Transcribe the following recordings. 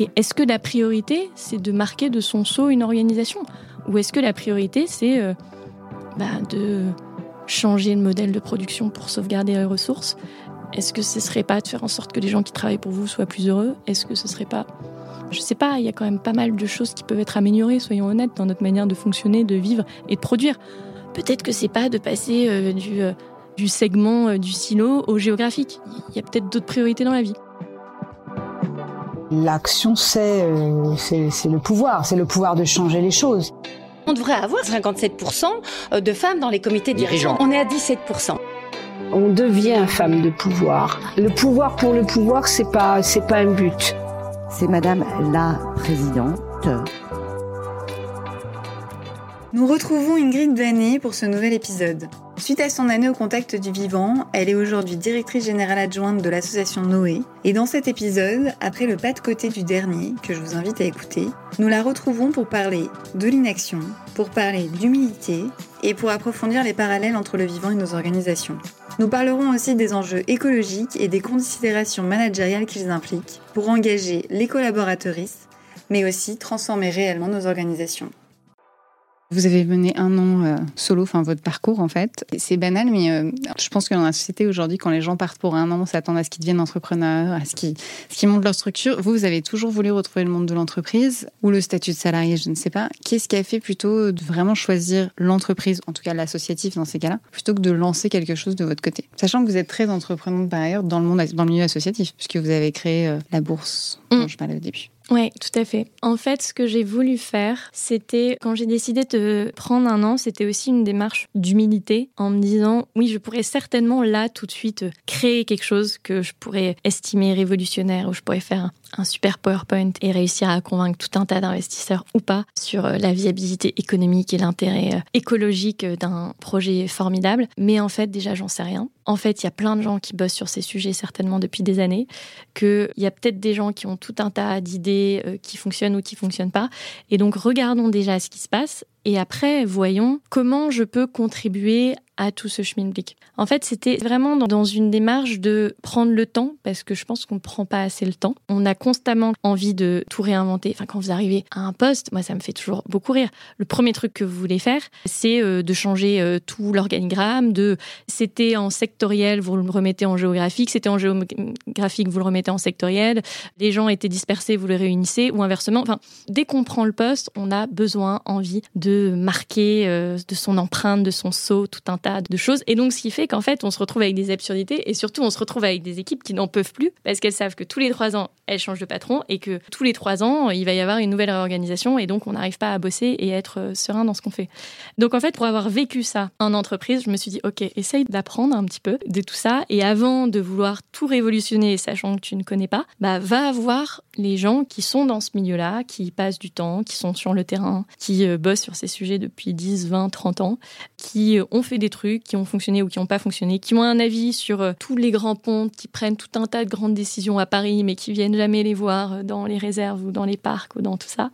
Et est-ce que la priorité, c'est de marquer de son sceau une organisation Ou est-ce que la priorité, c'est euh, bah, de changer le modèle de production pour sauvegarder les ressources? Est-ce que ce serait pas de faire en sorte que les gens qui travaillent pour vous soient plus heureux? Est-ce que ce serait pas je sais pas, il y a quand même pas mal de choses qui peuvent être améliorées, soyons honnêtes, dans notre manière de fonctionner, de vivre et de produire. Peut-être que c'est pas de passer euh, euh, du segment du silo au géographique. Il y a peut-être d'autres priorités dans la vie. L'action, euh, c'est c'est le pouvoir, c'est le pouvoir de changer les choses. On devrait avoir 57% euh, de femmes dans les comités dirigeants. On est à 17%. On devient femme de pouvoir. Le pouvoir pour le pouvoir, c'est pas c'est pas un but. C'est Madame la Présidente. Nous retrouvons Ingrid Vanet pour ce nouvel épisode. Suite à son année au contact du vivant, elle est aujourd'hui directrice générale adjointe de l'association Noé. Et dans cet épisode, après le pas de côté du dernier, que je vous invite à écouter, nous la retrouvons pour parler de l'inaction, pour parler d'humilité et pour approfondir les parallèles entre le vivant et nos organisations. Nous parlerons aussi des enjeux écologiques et des considérations managériales qu'ils impliquent pour engager les collaboratrices, mais aussi transformer réellement nos organisations. Vous avez mené un an euh, solo, enfin votre parcours en fait. C'est banal, mais euh, je pense que dans la société aujourd'hui, quand les gens partent pour un an, s'attendent à ce qu'ils deviennent entrepreneurs, à ce qu'ils, ce montent leur structure. Vous, vous avez toujours voulu retrouver le monde de l'entreprise ou le statut de salarié, je ne sais pas. Qu'est-ce qui a fait plutôt de vraiment choisir l'entreprise, en tout cas l'associatif dans ces cas-là, plutôt que de lancer quelque chose de votre côté? Sachant que vous êtes très entreprenante par ailleurs dans le monde, dans le milieu associatif, puisque vous avez créé euh, la bourse dont mm. je parlais au début. Oui, tout à fait. En fait, ce que j'ai voulu faire, c'était, quand j'ai décidé de prendre un an, c'était aussi une démarche d'humilité en me disant, oui, je pourrais certainement là, tout de suite, créer quelque chose que je pourrais estimer révolutionnaire, ou je pourrais faire un super PowerPoint et réussir à convaincre tout un tas d'investisseurs ou pas sur euh, la viabilité économique et l'intérêt euh, écologique euh, d'un projet formidable. Mais en fait, déjà, j'en sais rien. En fait, il y a plein de gens qui bossent sur ces sujets certainement depuis des années, qu'il y a peut-être des gens qui ont tout un tas d'idées qui fonctionnent ou qui fonctionnent pas. Et donc, regardons déjà ce qui se passe et après, voyons comment je peux contribuer à tout ce schmilblick. En fait, c'était vraiment dans une démarche de prendre le temps, parce que je pense qu'on ne prend pas assez le temps. On a constamment envie de tout réinventer. Enfin, quand vous arrivez à un poste, moi, ça me fait toujours beaucoup rire. Le premier truc que vous voulez faire, c'est euh, de changer euh, tout l'organigramme, de c'était en sectoriel, vous le remettez en géographique, c'était en géographique, vous le remettez en sectoriel, les gens étaient dispersés, vous les réunissez, ou inversement. Enfin, dès qu'on prend le poste, on a besoin, envie de marquer euh, de son empreinte, de son sceau, tout un tas de choses. Et donc, ce qui fait qu'en fait, on se retrouve avec des absurdités et surtout, on se retrouve avec des équipes qui n'en peuvent plus parce qu'elles savent que tous les trois ans, elles changent de patron et que tous les trois ans, il va y avoir une nouvelle réorganisation et donc on n'arrive pas à bosser et être euh, serein dans ce qu'on fait. Donc, en fait, pour avoir vécu ça en entreprise, je me suis dit, OK, essaye d'apprendre un petit peu de tout ça et avant de vouloir tout révolutionner, sachant que tu ne connais pas, bah, va voir les gens qui sont dans ce milieu-là, qui passent du temps, qui sont sur le terrain, qui euh, bossent sur ces sujets depuis 10, 20, 30 ans, qui euh, ont fait des trucs qui ont fonctionné ou qui n'ont pas fonctionné, qui ont un avis sur euh, tous les grands ponts, qui prennent tout un tas de grandes décisions à Paris, mais qui viennent jamais les voir euh, dans les réserves ou dans les parcs ou dans tout ça.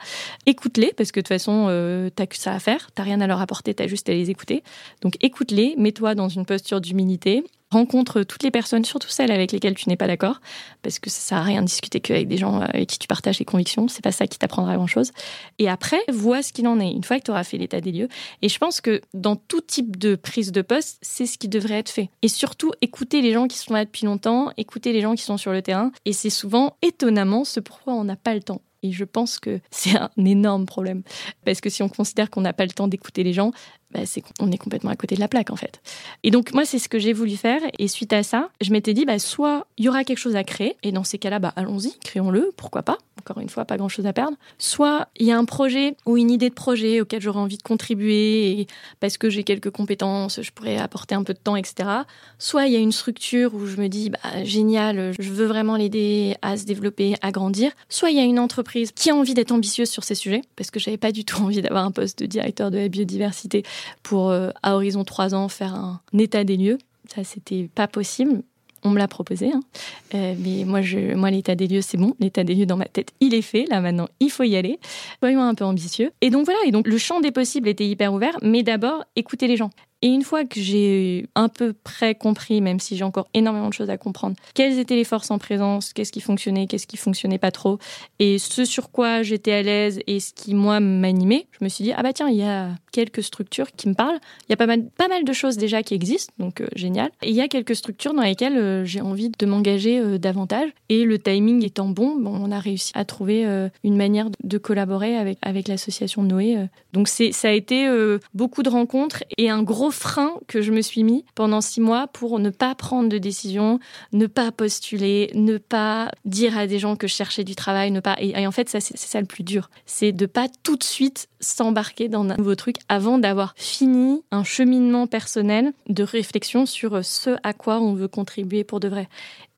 Écoute-les, parce que de toute façon, euh, tu n'as que ça à faire, tu n'as rien à leur apporter, tu as juste à les écouter. Donc écoute-les, mets-toi dans une posture d'humilité, rencontre toutes les personnes, surtout celles avec lesquelles tu n'es pas d'accord, parce que ça sert à rien de discuter qu'avec des gens avec qui tu partages les convictions, c'est pas ça qui t'apprendra grand chose. Et après, vois ce qu'il en est, une fois que tu auras fait l'état des lieux. Et je pense que dans tout type de prise de poste, c'est ce qui devrait être fait. Et surtout, écouter les gens qui sont là depuis longtemps, écouter les gens qui sont sur le terrain. Et c'est souvent, étonnamment, ce pourquoi on n'a pas le temps. Et je pense que c'est un énorme problème. Parce que si on considère qu'on n'a pas le temps d'écouter les gens, bah, c'est qu'on est complètement à côté de la plaque en fait. Et donc moi c'est ce que j'ai voulu faire et suite à ça, je m'étais dit bah soit il y aura quelque chose à créer et dans ces cas-là bah allons-y, créons-le, pourquoi pas? Encore une fois, pas grand-chose à perdre. Soit il y a un projet ou une idée de projet auquel j'aurais envie de contribuer et parce que j'ai quelques compétences, je pourrais apporter un peu de temps, etc. Soit il y a une structure où je me dis bah génial, je veux vraiment l'aider à se développer, à grandir. Soit il y a une entreprise qui a envie d'être ambitieuse sur ces sujets parce que j'avais pas du tout envie d'avoir un poste de directeur de la biodiversité pour, euh, à horizon trois ans, faire un état des lieux. Ça, c'était pas possible. On me l'a proposé, hein. euh, mais moi, je, moi, l'état des lieux, c'est bon. L'état des lieux dans ma tête, il est fait. Là, maintenant, il faut y aller. Soyons un peu ambitieux. Et donc voilà. Et donc le champ des possibles était hyper ouvert. Mais d'abord, écoutez les gens. Et une fois que j'ai un peu près compris, même si j'ai encore énormément de choses à comprendre, quelles étaient les forces en présence, qu'est-ce qui fonctionnait, qu'est-ce qui fonctionnait pas trop, et ce sur quoi j'étais à l'aise et ce qui, moi, m'animait, je me suis dit, ah bah tiens, il y a quelques structures qui me parlent. Il y a pas mal, pas mal de choses déjà qui existent, donc euh, génial. Et il y a quelques structures dans lesquelles euh, j'ai envie de m'engager euh, davantage. Et le timing étant bon, bon, on a réussi à trouver une manière de collaborer avec, avec l'association Noé. Donc ça a été beaucoup de rencontres et un gros frein que je me suis mis pendant six mois pour ne pas prendre de décision, ne pas postuler, ne pas dire à des gens que je cherchais du travail, ne pas. Et, en fait, ça, c'est, ça le plus dur. C'est de pas tout de suite s'embarquer dans un nouveau truc avant d'avoir fini un cheminement personnel de réflexion sur ce à quoi on veut contribuer pour de vrai.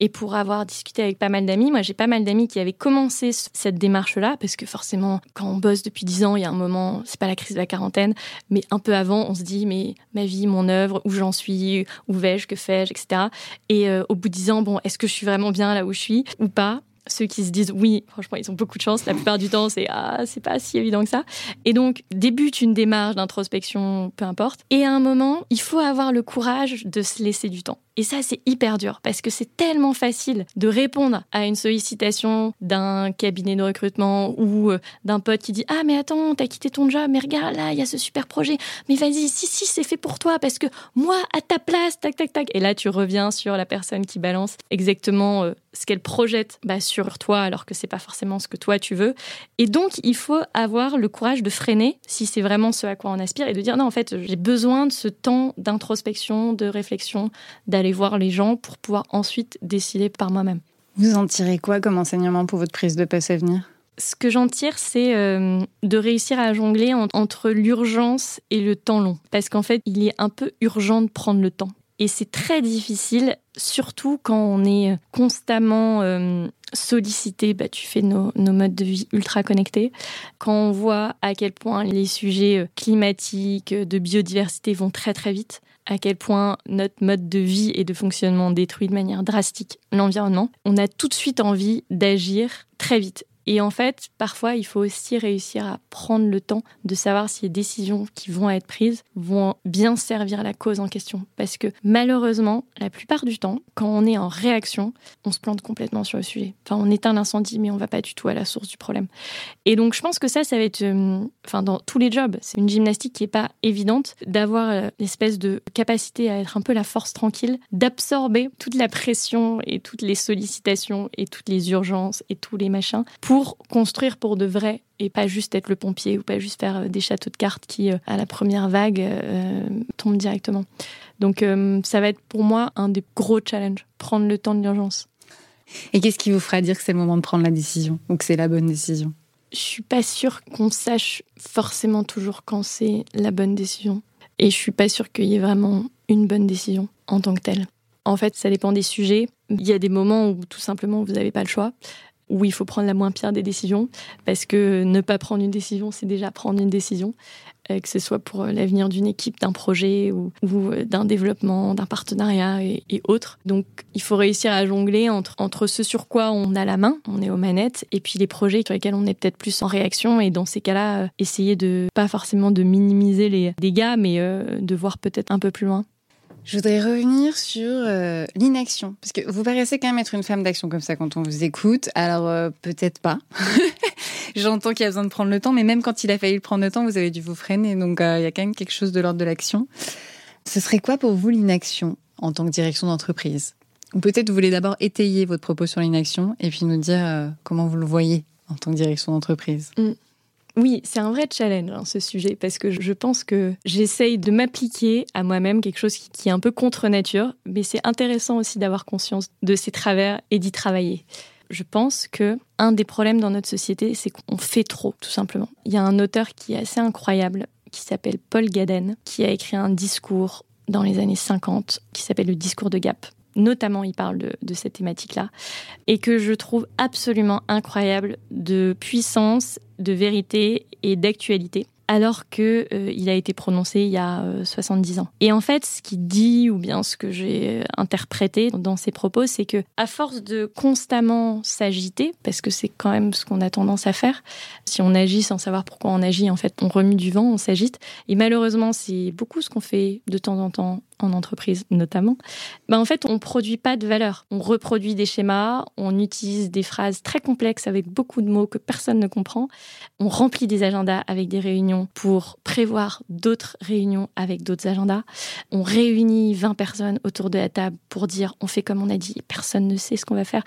Et pour avoir discuté avec pas mal d'amis, moi j'ai pas mal d'amis qui avaient commencé cette démarche-là, parce que forcément, quand on bosse depuis dix ans, il y a un moment, c'est pas la crise de la quarantaine, mais un peu avant, on se dit, mais ma vie, mon œuvre, où j'en suis, où vais-je, que fais-je, etc. Et euh, au bout de dix ans, bon, est-ce que je suis vraiment bien là où je suis ou pas? Ceux qui se disent oui, franchement, ils ont beaucoup de chance. La plupart du temps, c'est ah, c'est pas si évident que ça. Et donc, débute une démarche d'introspection, peu importe. Et à un moment, il faut avoir le courage de se laisser du temps. Et ça, c'est hyper dur parce que c'est tellement facile de répondre à une sollicitation d'un cabinet de recrutement ou euh, d'un pote qui dit Ah, mais attends, t'as quitté ton job, mais regarde là, il y a ce super projet. Mais vas-y, si, si, c'est fait pour toi parce que moi, à ta place, tac, tac, tac. Et là, tu reviens sur la personne qui balance exactement euh, ce qu'elle projette bah, sur toi alors que c'est pas forcément ce que toi tu veux. Et donc, il faut avoir le courage de freiner si c'est vraiment ce à quoi on aspire et de dire Non, en fait, j'ai besoin de ce temps d'introspection, de réflexion, d'aller voir les gens pour pouvoir ensuite décider par moi-même. Vous en tirez quoi comme enseignement pour votre prise de passe à venir? Ce que j'en tire, c'est euh, de réussir à jongler entre l'urgence et le temps long. Parce qu'en fait, il est un peu urgent de prendre le temps. Et c'est très difficile, surtout quand on est constamment euh, sollicité. Bah, tu fais nos, nos, modes de vie ultra connectés. Quand on voit à quel point les sujets euh, climatiques, de biodiversité vont très très vite à quel point notre mode de vie et de fonctionnement détruit de manière drastique l'environnement, on a tout de suite envie d'agir très vite. Et en fait, parfois, il faut aussi réussir à prendre le temps de savoir si les décisions qui vont être prises vont bien servir la cause en question. Parce que malheureusement, la plupart du temps, quand on est en réaction, on se plante complètement sur le sujet. Enfin, on éteint l'incendie, mais on va pas du tout à la source du problème. Et donc, je pense que ça, ça va être, euh, enfin, dans tous les jobs, c'est une gymnastique qui est pas évidente d'avoir euh, l'espèce de capacité à être un peu la force tranquille, d'absorber toute la pression et toutes les sollicitations et toutes les urgences et tous les machins pour pour construire pour de vrai et pas juste être le pompier ou pas juste faire euh, des châteaux de cartes qui, euh, à la première vague, euh, tombent directement. Donc ça va être pour moi un des gros challenges, prendre le temps de l'urgence. Et qu'est-ce qui vous fera dire que c'est le moment de prendre la décision ou que c'est la bonne décision? Je suis pas sûre qu'on sache forcément toujours quand c'est la bonne décision. Et je suis pas sûre qu'il y ait vraiment une bonne décision en tant que telle. En fait, ça dépend des sujets. Il y a des moments où tout simplement vous n'avez pas le choix où il faut prendre la moins pire des décisions, parce que ne pas prendre une décision, c'est déjà prendre une décision, euh, que ce soit pour euh, l'avenir d'une équipe, d'un projet ou, euh, d'un développement, d'un partenariat et, autres. Donc il faut réussir à jongler entre, entre ce sur quoi on a la main, on est aux manettes, et puis les projets sur lesquels on est peut-être plus en réaction, et dans ces cas-là, essayer de, pas forcément de minimiser les dégâts, mais de voir peut-être un peu plus loin. Je voudrais revenir sur euh, l'inaction, parce que vous paraissez quand même être une femme d'action comme ça quand on vous écoute. Alors euh, peut-être pas. J'entends qu'il y a besoin de prendre le temps, mais même quand il a fallu prendre le temps, vous avez dû vous freiner. Donc euh, il y a quand même quelque chose de l'ordre de l'action. Ce serait quoi pour vous l'inaction en tant que direction d'entreprise? Ou peut-être vous voulez d'abord étayer votre propos sur l'inaction et puis nous dire comment vous le voyez en tant que direction d'entreprise? Mm. Oui, c'est un vrai challenge, hein, ce sujet, parce que je pense que j'essaye de m'appliquer à moi-même quelque chose qui, est un peu contre nature, mais c'est intéressant aussi d'avoir conscience de ses travers et d'y travailler. Je pense que un des problèmes dans notre société, c'est qu'on fait trop, tout simplement. Il y a un auteur qui est assez incroyable, qui s'appelle Paul Gaden, qui a écrit un discours dans les années 50 qui s'appelle le discours de Gap notamment il parle de, cette thématique-là, et que je trouve absolument incroyable de puissance, de vérité et d'actualité. alors que euh, a été prononcé il y a 70 ans. Et en fait, ce qu'il dit ou bien ce que j'ai interprété dans ses propos, c'est que à force de constamment s'agiter, parce que c'est quand même ce qu'on a tendance à faire, si on agit sans savoir pourquoi on agit, en fait, on remue du vent, on s'agite. Et malheureusement, c'est beaucoup ce qu'on fait de temps en temps en entreprise notamment, ben en fait, on produit pas de valeur. On reproduit des schémas, on utilise des phrases très complexes avec beaucoup de mots que personne ne comprend. On remplit des agendas avec des réunions pour prévoir d'autres réunions avec d'autres agendas. On réunit 20 personnes autour de la table pour dire on fait comme on a dit, personne ne sait ce qu'on va faire.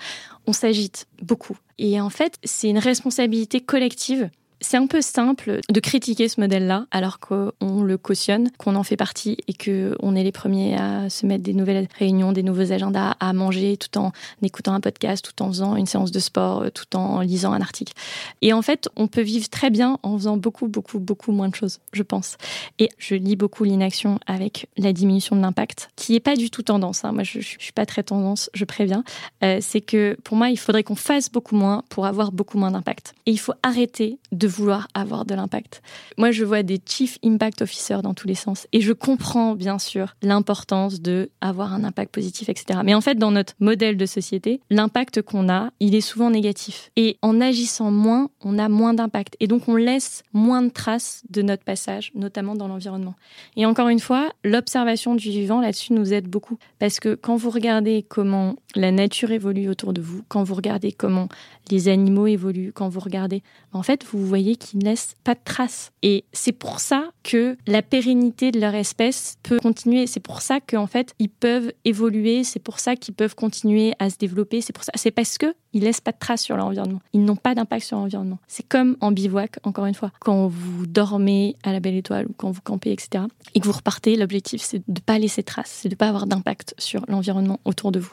On s'agite beaucoup. Et en fait, c'est une responsabilité collective c'est un peu simple de critiquer ce modèle-là, alors qu'on le cautionne, qu'on en fait partie et qu'on est les premiers à se mettre des nouvelles réunions, des nouveaux agendas, à manger tout en écoutant un podcast, tout en faisant une séance de sport, tout en lisant un article. Et en fait, on peut vivre très bien en faisant beaucoup, beaucoup, beaucoup moins de choses, je pense. Et je lis beaucoup l'inaction avec la diminution de l'impact, qui n'est pas du tout tendance. Hein. Moi, je ne suis pas très tendance, je préviens. Euh, c'est que pour moi, il faudrait qu'on fasse beaucoup moins pour avoir beaucoup moins d'impact. Et il faut arrêter de vouloir avoir de l'impact. Moi, je vois des chief impact officers dans tous les sens et je comprends bien sûr l'importance de avoir un impact positif, etc. Mais en fait, dans notre modèle de société, l'impact qu'on a, il est souvent négatif. Et en agissant moins, on a moins d'impact et donc on laisse moins de traces de notre passage, notamment dans l'environnement. Et encore une fois, l'observation du vivant là-dessus nous aide beaucoup parce que quand vous regardez comment la nature évolue autour de vous, quand vous regardez comment les animaux évoluent, quand vous regardez, en fait, vous voyez qu'ils ne laissent pas de traces. Et c'est pour ça que la pérennité de leur espèce peut continuer. C'est pour ça qu'en fait, ils peuvent évoluer. C'est pour ça qu'ils peuvent continuer à se développer. C'est pour ça. C'est parce que ils laissent pas de traces sur l'environnement. Ils n'ont pas d'impact sur l'environnement. C'est comme en bivouac, encore une fois. Quand vous dormez à la belle étoile ou quand vous campez, etc., et que vous repartez, l'objectif, c'est de ne pas laisser de traces, c'est de ne pas avoir d'impact sur l'environnement autour de vous.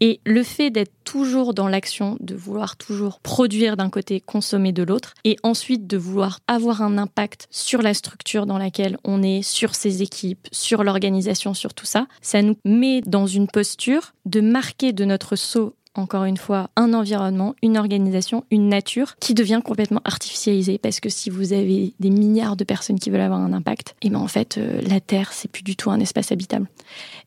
Et le fait d'être toujours dans l'action, de vouloir toujours produire d'un côté, consommer de l'autre, et ensuite de vouloir avoir un impact sur la structure dans laquelle on est, sur ses équipes, sur l'organisation, sur tout ça, ça nous met dans une posture de marquer de notre saut encore une fois, un environnement, une organisation, une nature qui devient complètement artificialisée parce que si vous avez des milliards de personnes qui veulent avoir un impact, et eh ben en fait, euh, la Terre, c'est plus du tout un espace habitable.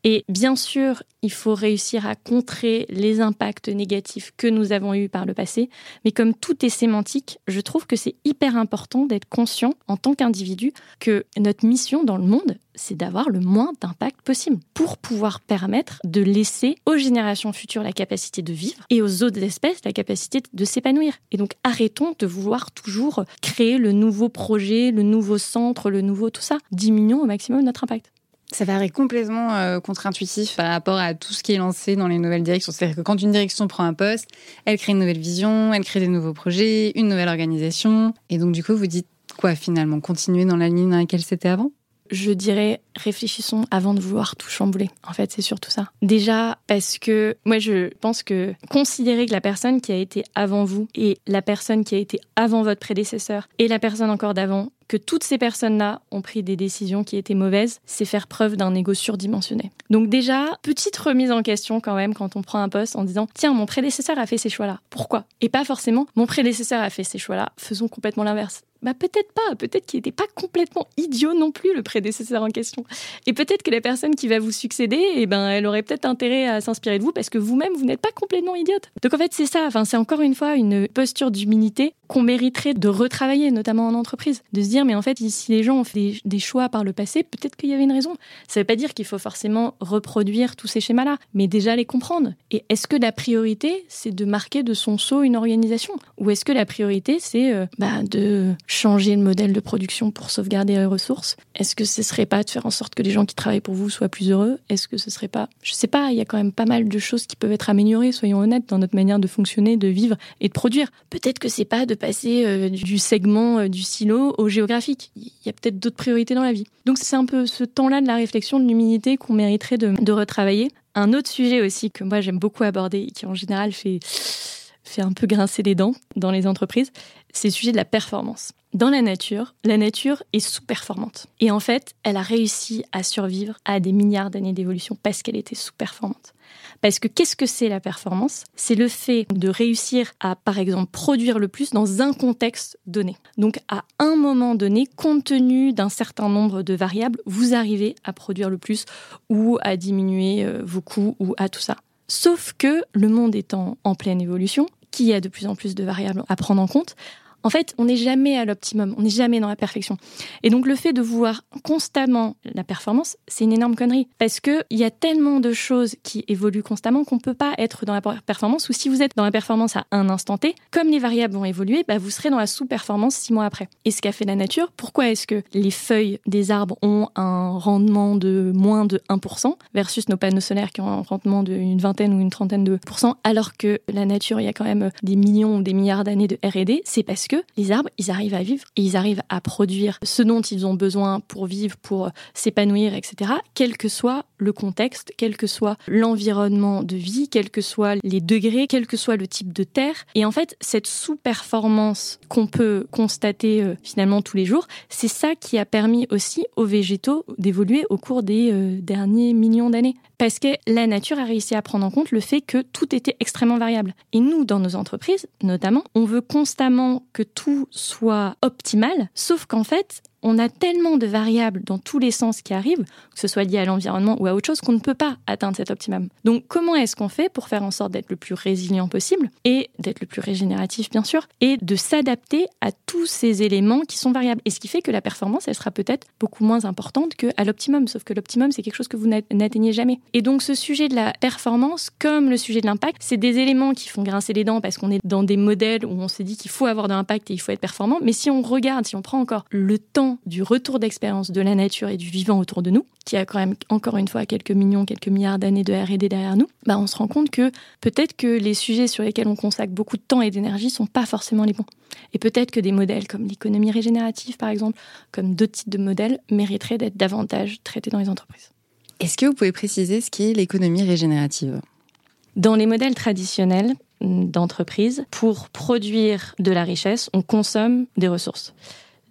Et bien sûr, il faut réussir à contrer les impacts négatifs que nous avons eus par le passé, mais comme tout est sémantique, je trouve que c'est hyper important d'être conscient en tant qu'individu que notre mission dans le monde, c'est d'avoir le moins d'impact possible pour pouvoir permettre de laisser aux générations futures la capacité de vivre et aux autres espèces la capacité de s'épanouir. Et donc arrêtons de vouloir toujours créer le nouveau projet, le nouveau centre, le nouveau tout ça. Diminuons au maximum notre impact. Ça paraît complètement euh, contre-intuitif par rapport à tout ce qui est lancé dans les nouvelles directions. C'est-à-dire que quand une direction prend un poste, elle crée une nouvelle vision, elle crée des nouveaux projets, une nouvelle organisation. Et donc, du coup, vous dites quoi finalement? Continuer dans la ligne dans laquelle c'était avant? Je dirais réfléchissons avant de vouloir tout chambouler. En fait, c'est surtout ça. Déjà parce que moi je pense que considérer que la personne qui a été avant vous et la personne qui a été avant votre prédécesseur et la personne encore d'avant que toutes ces personnes-là ont pris des décisions qui étaient mauvaises, c'est faire preuve d'un ego surdimensionné. Donc déjà, petite remise en question quand même quand on prend un poste en disant tiens, mon prédécesseur a fait ces choix-là. Pourquoi? Et pas forcément mon prédécesseur a fait ces choix-là. Faisons complètement l'inverse. Bah peut-être pas, peut-être qu'il n'était pas complètement idiot non plus le prédécesseur en question. Et peut-être que la personne qui va vous succéder, eh ben elle aurait peut-être intérêt à s'inspirer de vous parce que vous-même vous n'êtes pas complètement idiote. Donc en fait c'est ça, enfin c'est encore une fois une posture d'humilité qu'on mériterait de retravailler, notamment en entreprise, de se dire mais en fait si les gens ont fait des, choix par le passé, peut-être qu'il y avait une raison. Ça ne veut pas dire qu'il faut forcément reproduire tous ces schémas-là, mais déjà les comprendre. Et est-ce que la priorité c'est de marquer de son saut une organisation, ou est-ce que la priorité c'est euh, bah, de changer le modèle de production pour sauvegarder les ressources? Est-ce que ce serait pas de faire en sorte que les gens qui travaillent pour vous soient plus heureux? Est-ce que ce serait pas, je sais pas, il y a quand même pas mal de choses qui peuvent être améliorées, soyons honnêtes, dans notre manière de fonctionner, de vivre et de produire. Peut-être que c'est pas de passer euh, du segment euh, du silo au géographique. Il y a peut-être d'autres priorités dans la vie. Donc c'est un peu ce temps-là de la réflexion, de l'humilité qu'on mériterait de, de retravailler. Un autre sujet aussi que moi j'aime beaucoup aborder et qui en général fait fait un peu grincer les dents dans les entreprises, c'est le sujet de la performance. dans la nature, la nature est sous-performante. Et en fait, elle a réussi à survivre à des milliards d'années d'évolution parce qu'elle était sous-performante. Parce que qu'est-ce que c'est la performance? C'est le fait de réussir à, par exemple, produire le plus dans un contexte donné. Donc, à un moment donné, compte tenu d'un certain nombre de variables, vous arrivez à produire le plus ou à diminuer euh, vos coûts ou à tout ça. Sauf que le monde étant en pleine évolution, qu'il y a de plus en plus de variables à prendre en compte, en fait, on n'est jamais à l'optimum, on n'est jamais dans la perfection. Et donc le fait de voir constamment la performance, c'est une énorme connerie. Parce qu'il y a tellement de choses qui évoluent constamment qu'on ne peut pas être dans la performance, ou si vous êtes dans la performance à un instant T, comme les variables vont évoluer, bah, vous serez dans la sous-performance six mois après. Et ce qu'a fait la nature, pourquoi est-ce que les feuilles des arbres ont un rendement de moins de 1% versus nos panneaux solaires qui ont un rendement d'une vingtaine ou une trentaine de pourcents, alors que la nature, il y a quand même des millions ou des milliards d'années de R&D, c'est parce que les arbres, ils arrivent à vivre et ils arrivent à produire ce dont ils ont besoin pour vivre, pour s'épanouir, etc., quel que soit le contexte, quel que soit l'environnement de vie, quels que soient les degrés, quel que soit le type de terre. Et en fait, cette sous-performance qu'on peut constater euh, finalement tous les jours, c'est ça qui a permis aussi aux végétaux d'évoluer au cours des euh, derniers millions d'années. Parce que la nature a réussi à prendre en compte le fait que tout était extrêmement variable. Et nous, dans nos entreprises, notamment, on veut constamment que tout soit optimal, sauf qu'en fait, on a tellement de variables dans tous les sens qui arrivent, que ce soit lié à l'environnement ou à autre chose, qu'on ne peut pas atteindre cet optimum. Donc comment est-ce qu'on fait pour faire en sorte d'être le plus résilient possible et d'être le plus régénératif bien sûr et de s'adapter à tous ces éléments qui sont variables? Et ce qui fait que la performance, elle sera peut-être beaucoup moins importante qu'à l'optimum, sauf que l'optimum, c'est quelque chose que vous n'atteignez jamais. Et donc ce sujet de la performance, comme le sujet de l'impact, c'est des éléments qui font grincer les dents parce qu'on est dans des modèles où on s'est dit qu'il faut avoir de l'impact et il faut être performant. Mais si on regarde, si on prend encore le temps du retour d'expérience de la nature et du vivant autour de nous, qui a quand même encore une fois quelques millions, quelques milliards d'années de R&D derrière nous, bah on se rend compte que peut-être que les sujets sur lesquels on consacre beaucoup de temps et d'énergie sont pas forcément les bons. Et peut-être que des modèles comme l'économie régénérative, par exemple, comme d'autres types de modèles, mériteraient d'être davantage traités dans les entreprises. Est-ce que vous pouvez préciser ce qu'est l'économie régénérative? Dans les modèles traditionnels, d'entreprise, pour produire de la richesse, on consomme des ressources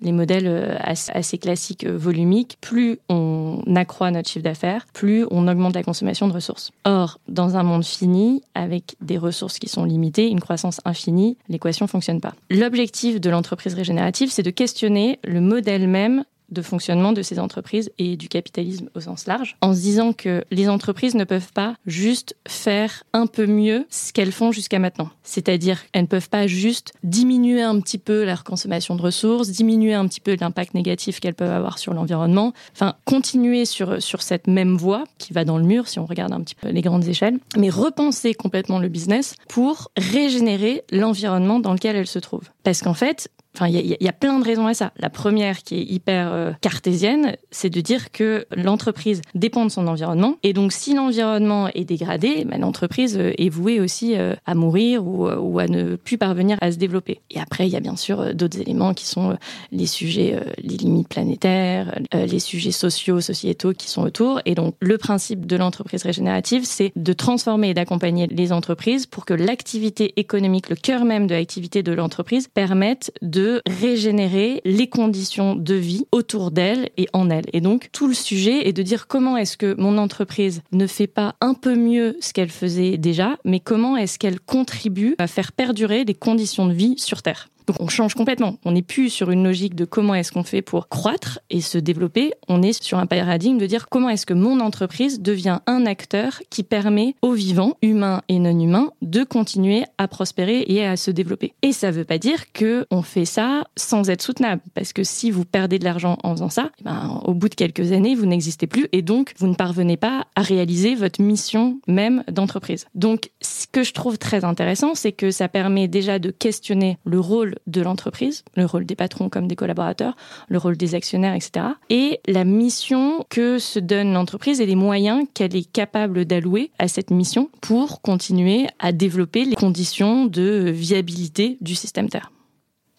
les modèles euh, assez classiques euh, volumiques, plus on accroît notre chiffre d'affaires, plus on augmente la consommation de ressources. Or, dans un monde fini, avec des ressources qui sont limitées, une croissance infinie, l'équation fonctionne pas. L'objectif de l'entreprise régénérative, c'est de questionner le modèle même de fonctionnement de ces entreprises et du capitalisme au sens large, en se disant que les entreprises ne peuvent pas juste faire un peu mieux ce qu'elles font jusqu'à maintenant. C'est-à-dire elles ne peuvent pas juste diminuer un petit peu leur consommation de ressources, diminuer un petit peu l'impact négatif qu'elles peuvent avoir sur l'environnement, enfin continuer sur, sur cette même voie qui va dans le mur si on regarde un petit peu les grandes échelles, mais repenser complètement le business pour régénérer l'environnement dans lequel elles se trouvent. Parce qu'en fait, Enfin, il y, a plein de raisons à ça. La première, qui est hyper euh, cartésienne, c'est de dire que l'entreprise dépend de son environnement. Et donc, si l'environnement est dégradé, ben, l'entreprise euh, est vouée aussi euh, à mourir ou, ou, à ne plus parvenir à se développer. Et après, il y a bien sûr d'autres éléments qui sont les sujets, les limites planétaires, les sujets sociaux, sociétaux qui sont autour. Et donc, le principe de l'entreprise régénérative, c'est de transformer et d'accompagner les entreprises pour que l'activité économique, le cœur même de l'activité de l'entreprise, permette de de régénérer les conditions de vie autour d'elle et en elle. Et donc, tout le sujet est de dire comment est-ce que mon entreprise ne fait pas un peu mieux ce qu'elle faisait déjà, mais comment est-ce qu'elle contribue à faire perdurer les conditions de vie sur Terre. Donc on change complètement. On n'est plus sur une logique de comment est-ce qu'on fait pour croître et se développer. On est sur un paradigme de dire comment est-ce que mon entreprise devient un acteur qui permet aux vivants, humains et non humains, de continuer à prospérer et à se développer. Et ça ne veut pas dire que on fait ça sans être soutenable, parce que si vous perdez de l'argent en faisant ça, eh ben, au bout de quelques années, vous n'existez plus et donc vous ne parvenez pas à réaliser votre mission même d'entreprise. Donc ce que je trouve très intéressant, c'est que ça permet déjà de questionner le rôle de l'entreprise, le rôle des patrons comme des collaborateurs, le rôle des actionnaires, etc. Et la mission que se donne l'entreprise et les moyens qu'elle est capable d'allouer à cette mission pour continuer à développer les conditions de viabilité du système Terre.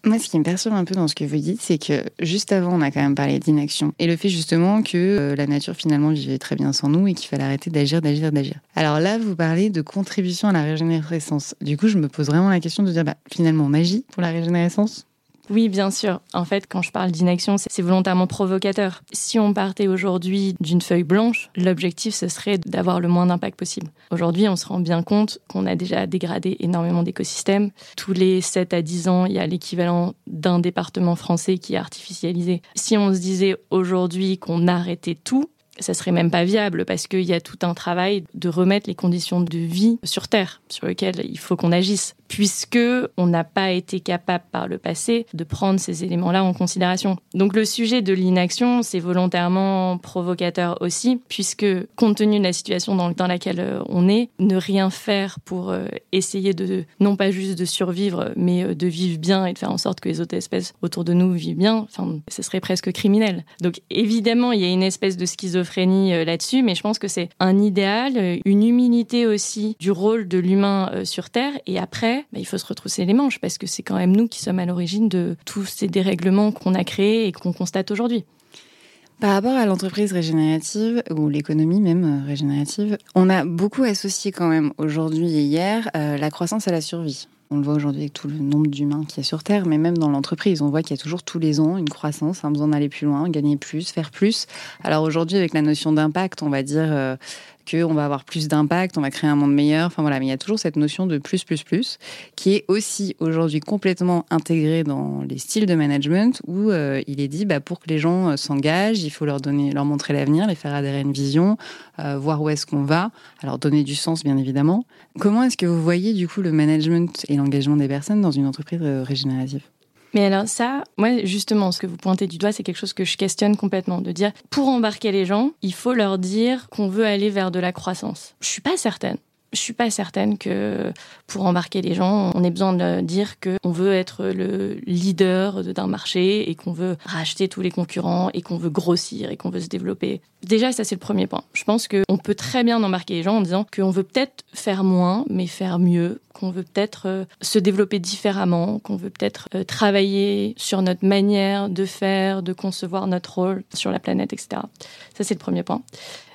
Moi, ce qui me perturbe un peu dans ce que vous dites, c'est que juste avant, on a quand même parlé d'inaction. Et le fait justement que euh, la nature finalement vivait très bien sans nous et qu'il fallait arrêter d'agir, d'agir, d'agir. Alors là, vous parlez de contribution à la régénérescence. Du coup, je me pose vraiment la question de dire, bah, finalement, magie pour la régénérescence? Oui, bien sûr. En fait, quand je parle d'inaction, c'est volontairement provocateur. Si on partait aujourd'hui d'une feuille blanche, l'objectif, ce serait d'avoir le moins d'impact possible. Aujourd'hui, on se rend bien compte qu'on a déjà dégradé énormément d'écosystèmes. Tous les 7 à 10 ans, il y a l'équivalent d'un département français qui est artificialisé. Si on se disait aujourd'hui qu'on arrêtait tout, ça serait même pas viable parce qu'il y a tout un travail de remettre les conditions de vie sur Terre sur lesquelles il faut qu'on agisse puisque on n'a pas été capable par le passé de prendre ces éléments-là en considération. Donc le sujet de l'inaction, c'est volontairement provocateur aussi, puisque compte tenu de la situation dans, laquelle euh, on est, ne rien faire pour euh, essayer de, non pas juste de survivre, mais euh, de vivre bien et de faire en sorte que les autres espèces autour de nous vivent bien, enfin, ce serait presque criminel. Donc évidemment, il y a une espèce de schizophrénie là-dessus, mais je pense que c'est un idéal, une humilité aussi du rôle de l'humain sur Terre, et après, bah, il faut se retrousser les manches parce que c'est quand même nous qui sommes à l'origine de tous ces dérèglements qu'on a créés et qu'on constate aujourd'hui. Par rapport à l'entreprise régénérative, ou l'économie même euh, régénérative, on a beaucoup associé quand même aujourd'hui et hier euh, la croissance à la survie. On le voit aujourd'hui avec tout le nombre d'humains qui est sur Terre, mais même dans l'entreprise, on voit qu'il y a toujours tous les ans une croissance, un besoin d'aller plus loin, gagner plus, faire plus. Alors aujourd'hui, avec la notion d'impact, on va dire euh, qu'on va avoir plus d'impact, on va créer un monde meilleur. Enfin voilà, mais il y a toujours cette notion de plus, plus, plus, qui est aussi aujourd'hui complètement intégrée dans les styles de management où euh, il est dit, bah, pour que les gens euh, s'engagent, il faut leur donner, leur montrer l'avenir, les faire adhérer à une vision, euh, voir où est-ce qu'on va, alors donner du sens bien évidemment. Comment est-ce que vous voyez du coup le management et l'engagement des personnes dans une entreprise régénérative? Mais alors ça, moi justement, ce que vous pointez du doigt, c'est quelque chose que je questionne complètement, de dire, pour embarquer les gens, il faut leur dire qu'on veut aller vers de la croissance. Je suis pas certaine je suis pas certaine que pour embarquer les gens, on ait besoin de dire qu'on veut être le leader d'un marché et qu'on veut racheter tous les concurrents et qu'on veut grossir et qu'on veut se développer. Déjà, ça c'est le premier point. Je pense qu'on peut très bien embarquer les gens en disant qu'on veut peut-être faire moins, mais faire mieux, qu'on veut peut-être euh, se développer différemment, qu'on veut peut-être euh, travailler sur notre manière de faire, de concevoir notre rôle sur la planète, etc. Ça c'est le premier point.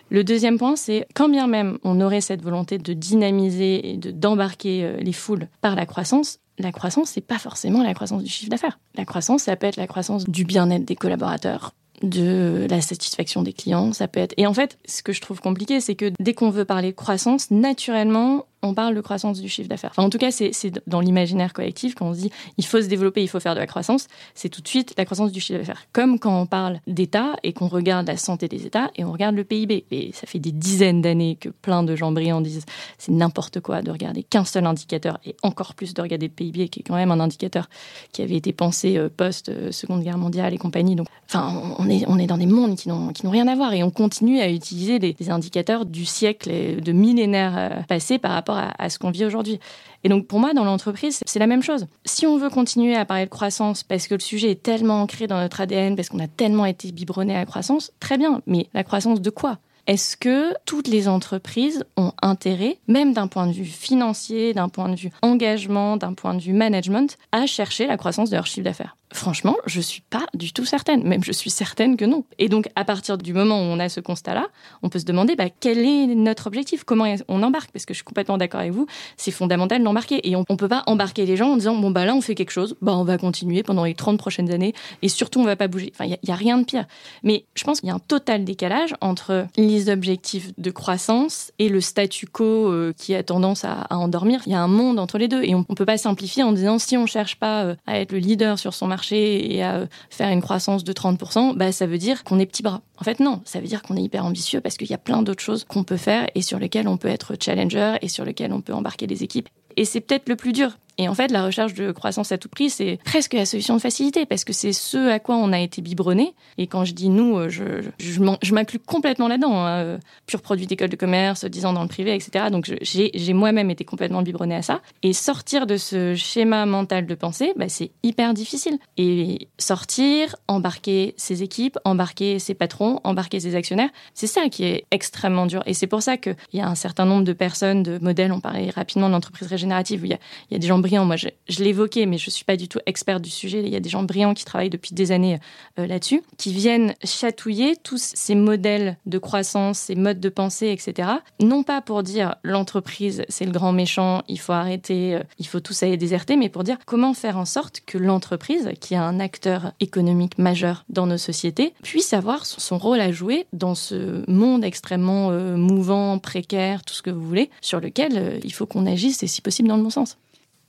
Le deuxième point, c'est quand bien même on aurait cette volonté de dynamiser et d'embarquer euh, les foules par la croissance, la croissance, c'est pas forcément la croissance du chiffre d'affaires. La croissance, ça peut être la croissance du bien-être des collaborateurs, de la satisfaction des clients, ça peut être. Et en fait, ce que je trouve compliqué, c'est que dès qu'on veut parler croissance, naturellement, on parle de croissance du chiffre d'affaires. en tout cas, c'est dans l'imaginaire collectif, quand on se dit il faut se développer, il faut faire de la croissance, c'est tout de suite la croissance du chiffre d'affaires. Comme quand on parle d'État et qu'on regarde la santé des États et on regarde le PIB. Et ça fait des dizaines d'années que plein de gens brillants disent c'est n'importe quoi de regarder qu'un seul indicateur et encore plus de regarder le PIB, qui est quand même un indicateur qui avait été pensé euh, post-Seconde Guerre mondiale et compagnie. Donc, enfin, on est, on est dans des mondes qui n'ont rien à voir et on continue à utiliser des, des indicateurs du siècle et de millénaires euh, passés par rapport à, ce qu'on vit aujourd'hui. Et donc pour moi, dans l'entreprise, c'est la même chose. Si on veut continuer à parler de croissance parce que le sujet est tellement ancré dans notre ADN, parce qu'on a tellement été biberonné à la croissance, très bien. Mais la croissance de quoi? Est-ce que toutes les entreprises ont intérêt, même d'un point de vue financier, d'un point de vue engagement, d'un point de vue management, à chercher la croissance de leur chiffre d'affaires? Franchement, je suis pas du tout certaine. Même je suis certaine que non. Et donc, à partir du moment où on a ce constat-là, on peut se demander bah, quel est notre objectif, comment on embarque? Parce que je suis complètement d'accord avec vous, c'est fondamental d'embarquer. Et on, ne peut pas embarquer les gens en disant bon bah là on fait quelque chose, bah on va continuer pendant les 30 prochaines années et surtout on va pas bouger. Enfin, il y, a rien de pire. Mais je pense qu'il y a un total décalage entre les objectifs de croissance et le statu quo euh, qui a tendance à, endormir. Il y a un monde entre les deux et on, ne peut pas simplifier en disant si on cherche pas euh, à être le leader sur son marché et à faire une croissance de 30%, bah, ça veut dire qu'on est petit bras. En fait, non, ça veut dire qu'on est hyper ambitieux parce qu'il y a plein d'autres choses qu'on peut faire et sur lesquelles on peut être challenger et sur lesquelles on peut embarquer les équipes. Et c'est peut-être le plus dur et en fait, la recherche de croissance à tout prix, c'est presque la solution de facilité parce que c'est ce à quoi on a été biberonné. Et quand je dis nous, euh, je, m'inclus complètement là-dedans. Hein. Pur produit d'école de commerce, 10 ans dans le privé, etc. Donc j'ai moi-même été complètement biberonné à ça. Et sortir de ce schéma mental de pensée, bah, c'est hyper difficile. Et sortir, embarquer ses équipes, embarquer ses patrons, embarquer ses actionnaires, c'est ça qui est extrêmement dur. Et c'est pour ça qu'il y a un certain nombre de personnes, de modèles, on parlait rapidement de l'entreprise régénérative, où il y il y a des gens Moi, je, l'évoquais, mais je suis pas du tout experte du sujet. Il y a des gens brillants qui travaillent depuis des années euh, là-dessus, qui viennent chatouiller tous ces modèles de croissance, ces modes de pensée, etc. Non pas pour dire l'entreprise, c'est le grand méchant, il faut arrêter, euh, il faut tous aller déserter, mais pour dire comment faire en sorte que l'entreprise, qui est un acteur économique majeur dans nos sociétés, puisse avoir son rôle à jouer dans ce monde extrêmement euh, mouvant, précaire, tout ce que vous voulez, sur lequel il faut qu'on agisse et si possible dans le bon sens.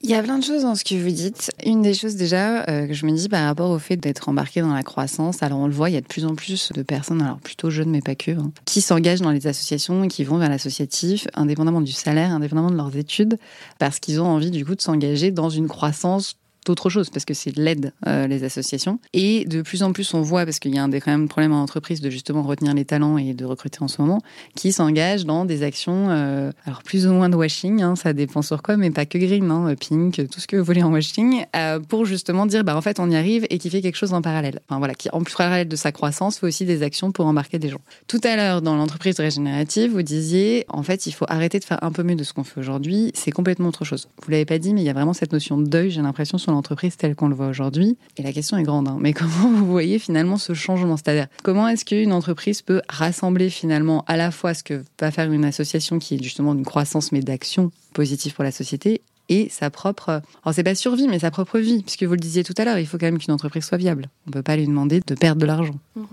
Il y a plein de choses dans ce que vous dites. Une des choses déjà euh, que je me dis par rapport au fait d'être embarqué dans la croissance, alors on le voit, il y a de plus en plus de personnes, alors plutôt jeunes mais pas que, hein, qui s'engagent dans les associations qui vont vers l'associatif, indépendamment du salaire, indépendamment de leurs études, parce qu'ils ont envie du coup de s'engager dans une croissance autre chose parce que c'est l'aide euh, les associations. Et de plus en plus on voit parce qu'il y a un des quand même problème en entreprise de justement retenir les talents et de recruter en ce moment qui s'engagent dans des actions euh, alors plus ou moins de washing hein, ça dépend sur quoi mais pas que green hein, pink tout ce que vous voulez en washing euh, pour justement dire bah en fait on y arrive et qui fait quelque chose en parallèle. Enfin voilà qui en plus parallèle de sa croissance fait aussi des actions pour embarquer des gens. Tout à l'heure dans l'entreprise régénérative vous disiez en fait il faut arrêter de faire un peu mieux de ce qu'on fait aujourd'hui c'est complètement autre chose. Vous l'avez pas dit mais il y a vraiment cette notion de deuil j'ai l'impression sur entreprise telle qu'on le voit aujourd'hui. Et la question est grande, hein. mais comment vous voyez finalement ce changement? C'est-à-dire, comment est-ce qu'une entreprise peut rassembler finalement à la fois ce que va faire une association qui est justement d'une croissance mais d'action positive pour la société et sa propre, alors c'est pas survie, mais sa propre vie, puisque vous le disiez tout à l'heure, il faut quand même qu'une entreprise soit viable. On peut pas lui demander de perdre de l'argent. Mm-hmm.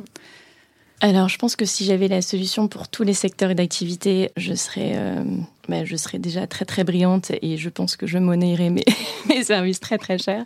Alors, je pense que si j'avais la solution pour tous les secteurs d'activité, je serais, euh, bah, je serais déjà très très brillante et je pense que je monnaierais mes, services très très chers.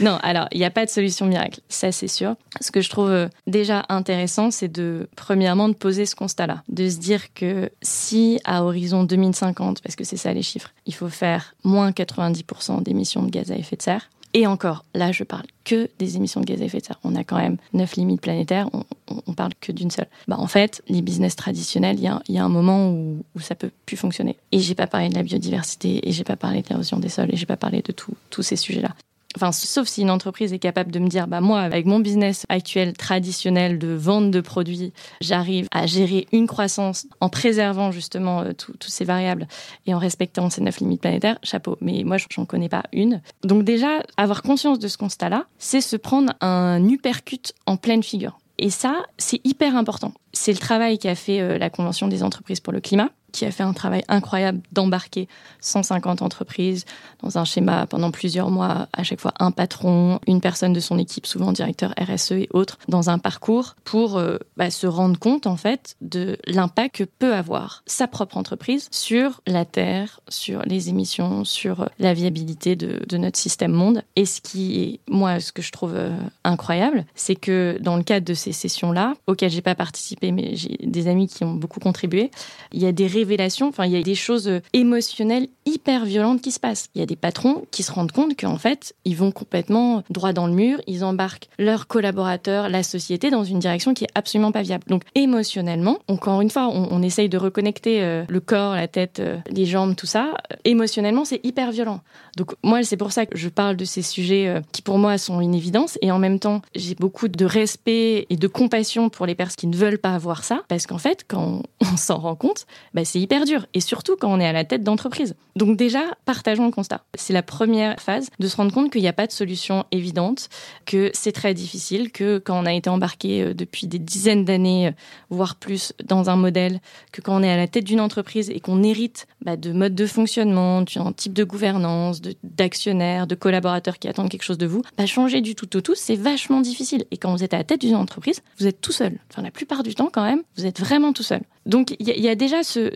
Non, alors il n'y a pas de solution miracle, ça c'est sûr. Ce que je trouve euh, déjà intéressant, c'est de premièrement de poser ce constat-là, de se dire que si à horizon 2050, parce que c'est ça les chiffres, il faut faire moins 90% d'émissions de gaz à effet de serre, et encore, là, je parle que des émissions de gaz à effet de serre. On a quand même neuf limites planétaires, on, parle que d'une seule. Bah, en fait, les business traditionnels, il y, a, un moment où, où ça peut plus fonctionner. Et j'ai pas parlé de la biodiversité, et j'ai pas parlé de l'érosion des sols, et j'ai pas parlé de tous ces sujets-là. Enfin, sauf si une entreprise est capable de me dire, bah moi, avec mon business actuel traditionnel de vente de produits, j'arrive à gérer une croissance en préservant justement euh, toutes ces variables et en respectant ces neuf limites planétaires. Chapeau. Mais moi, j'en connais pas une. Donc déjà, avoir conscience de ce constat-là, c'est se prendre un uppercut en pleine figure. Et ça, c'est hyper important. C'est le travail qu'a fait euh, la Convention des entreprises pour le climat qui a fait un travail incroyable d'embarquer 150 entreprises dans un schéma pendant plusieurs mois, à chaque fois un patron, une personne de son équipe, souvent directeur RSE et autres, dans un parcours pour euh, bah, se rendre compte en fait de l'impact que peut avoir sa propre entreprise sur la Terre, sur les émissions, sur la viabilité de, de notre système monde. Et ce qui est, moi, ce que je trouve euh, incroyable, c'est que dans le cadre de ces sessions-là, auxquelles j'ai pas participé, mais j'ai des amis qui ont beaucoup contribué, il y a des révélations, enfin, il y a des choses euh, émotionnelles hyper violentes qui se passent. Il y a des patrons qui se rendent compte qu'en fait, ils vont complètement droit dans le mur, ils embarquent leurs collaborateurs, la société dans une direction qui est absolument pas viable. Donc, émotionnellement, encore une fois, on, essaye de reconnecter euh, le corps, la tête, euh, les jambes, tout ça. Émotionnellement, c'est hyper violent. Donc, moi, c'est pour ça que je parle de ces sujets qui, pour moi, sont une évidence. Et en même temps, j'ai beaucoup de respect et de compassion pour les personnes qui ne veulent pas avoir ça. Parce qu'en fait, quand on, s'en rend compte, bah, c'est hyper dur. Et surtout quand on est à la tête d'entreprise. Donc déjà, partageons le constat. C'est la première phase de se rendre compte qu'il n'y a pas de solution évidente, que c'est très difficile, que quand on a été embarqué euh, depuis des dizaines d'années, euh, voire plus, dans un modèle, que quand on est à la tête d'une entreprise et qu'on hérite bah, de modes de fonctionnement, d'un type de gouvernance, d'actionnaires, de, collaborateurs qui attendent quelque chose de vous, bah, changer du tout au tout, c'est vachement difficile. Et quand vous êtes à la tête d'une entreprise, vous êtes tout seul. Enfin, la plupart du temps, quand même, vous êtes vraiment tout seul. Donc, il y, a déjà ce,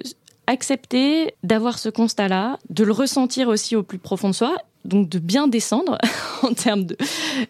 accepter d'avoir ce constat-là, de le ressentir aussi au plus profond de soi, donc de bien descendre en termes de,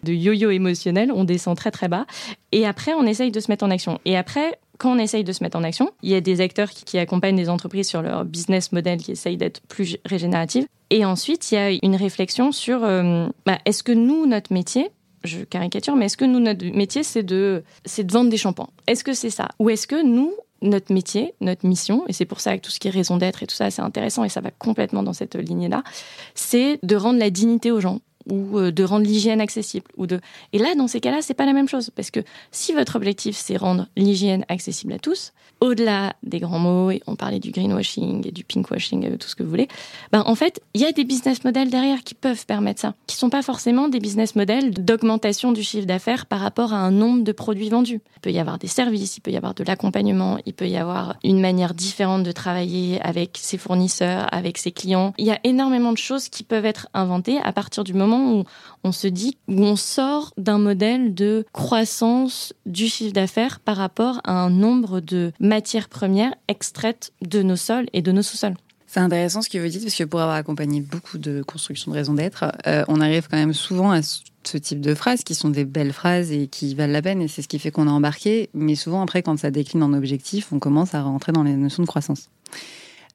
yo-yo émotionnel, on descend très très bas, et après on essaye de se mettre en action. Et après, quand on essaye de se mettre en action, il y a des acteurs qui, accompagnent des entreprises sur leur business model qui essayent d'être plus régénératifs. Et ensuite, il y a une réflexion sur euh, bah, est-ce que nous, notre métier, je caricature, mais est-ce que nous, notre métier, c'est de, c'est de vendre des shampoings Est-ce que c'est ça? Ou est-ce que nous, notre métier, notre mission, et c'est pour ça que tout ce qui est raison d'être et tout ça, c'est intéressant et ça va complètement dans cette lignée-là, c'est de rendre la dignité aux gens. Ou euh, de rendre l'hygiène accessible. Ou de... Et là, dans ces cas-là, c'est pas la même chose. Parce que si votre objectif, c'est rendre l'hygiène accessible à tous, au-delà des grands mots, et on parlait du greenwashing et du pinkwashing, tout ce que vous voulez, ben, en fait, il y a des business models derrière qui peuvent permettre ça, qui sont pas forcément des business models d'augmentation du chiffre d'affaires par rapport à un nombre de produits vendus. Il peut y avoir des services, il peut y avoir de l'accompagnement, il peut y avoir une manière différente de travailler avec ses fournisseurs, avec ses clients. Il y a énormément de choses qui peuvent être inventées à partir du moment où on se dit, sort d'un modèle de croissance du chiffre d'affaires par rapport à un nombre de matières premières extraites de nos sols et de nos sous-sols. C'est intéressant ce que vous dites, parce que pour avoir accompagné beaucoup de constructions de raisons d'être, euh, on arrive quand même souvent à ce type de phrases qui sont des belles phrases et qui valent la peine, et c'est ce qui fait qu'on a embarqué. Mais souvent, après, quand ça décline en objectif, on commence à rentrer dans les notions de croissance.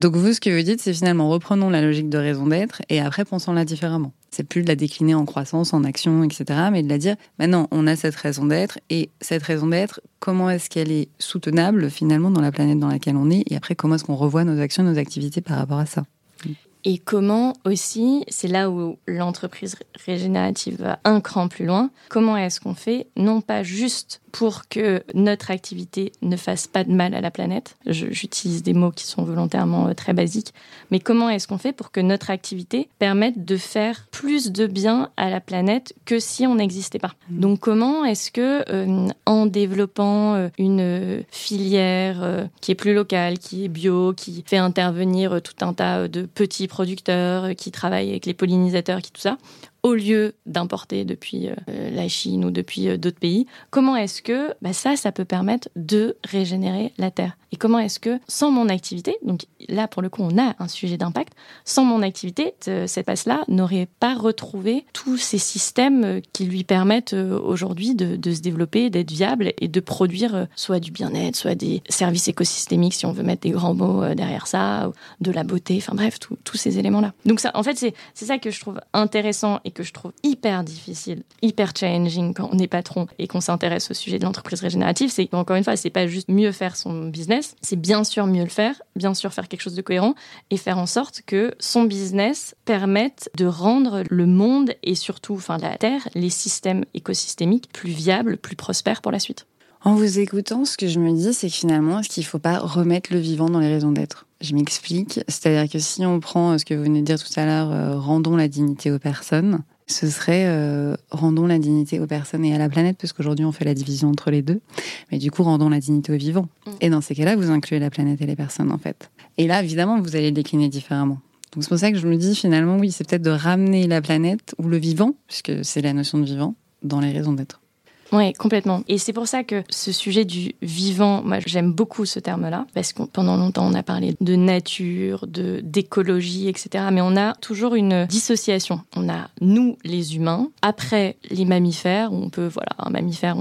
Donc vous, ce que vous dites, c'est finalement reprenons la logique de raison d'être et après pensons-la différemment. C'est plus de la décliner en croissance, en action, etc., mais de la dire, maintenant, on a cette raison d'être et cette raison d'être, comment est-ce qu'elle est soutenable finalement dans la planète dans laquelle on est et après comment est-ce qu'on revoit nos actions, nos activités par rapport à ça? Et comment aussi, c'est là où l'entreprise régénérative va un cran plus loin, comment est-ce qu'on fait, non pas juste pour que notre activité ne fasse pas de mal à la planète. J'utilise des mots qui sont volontairement euh, très basiques, mais comment est-ce qu'on fait pour que notre activité permette de faire plus de bien à la planète que si on n'existait pas? Mmh. Donc comment est-ce que euh, en développant euh, une filière qui est plus locale, qui est bio, qui fait intervenir tout un tas de petits producteurs, qui travaillent avec les pollinisateurs, qui tout ça, au lieu d'importer depuis euh, la Chine ou depuis euh, d'autres pays, comment est-ce que bah, ça, ça peut permettre de régénérer la Terre? Et comment est-ce que, sans mon activité, donc là pour le coup on a un sujet d'impact, sans mon activité, cette passe-là n'aurait pas retrouvé tous ces systèmes euh, qui lui permettent aujourd'hui de, de, se développer, d'être viable et de produire soit du bien-être, soit des services écosystémiques si on veut mettre des grands mots derrière ça, de la beauté, enfin bref, tous ces éléments-là. Donc ça, en fait, c'est ça que je trouve intéressant et que je trouve hyper difficile, hyper challenging quand on est patron et qu'on s'intéresse au sujet de l'entreprise régénérative, c'est encore une fois, c'est pas juste mieux faire son business, c'est bien sûr mieux le faire, bien sûr faire quelque chose de cohérent et faire en sorte que son business permette de rendre le monde et surtout, enfin la Terre, les systèmes écosystémiques plus viables, plus prospères pour la suite. En vous écoutant, ce que je me dis, c'est que finalement, est-ce qu'il ne faut pas remettre le vivant dans les raisons d'être? Je m'explique. C'est-à-dire que si on prend ce que vous venez de dire tout à l'heure, euh, rendons la dignité aux personnes, ce serait euh, rendons la dignité aux personnes et à la planète, parce qu'aujourd'hui on fait la division entre les deux. Mais du coup, rendons la dignité aux vivants. Mm. Et dans ces cas-là, vous incluez la planète et les personnes, en fait. Et là, évidemment, vous allez le décliner différemment. Donc c'est pour ça que je me dis finalement, oui, c'est peut-être de ramener la planète ou le vivant, puisque c'est la notion de vivant, dans les raisons d'être. Oui, complètement. Et c'est pour ça que ce sujet du vivant, moi j'aime beaucoup ce terme-là, parce que pendant longtemps on a parlé de nature, de d'écologie, etc. Mais on a toujours une dissociation. On a nous les humains, après les mammifères, on peut, voilà, un mammifère,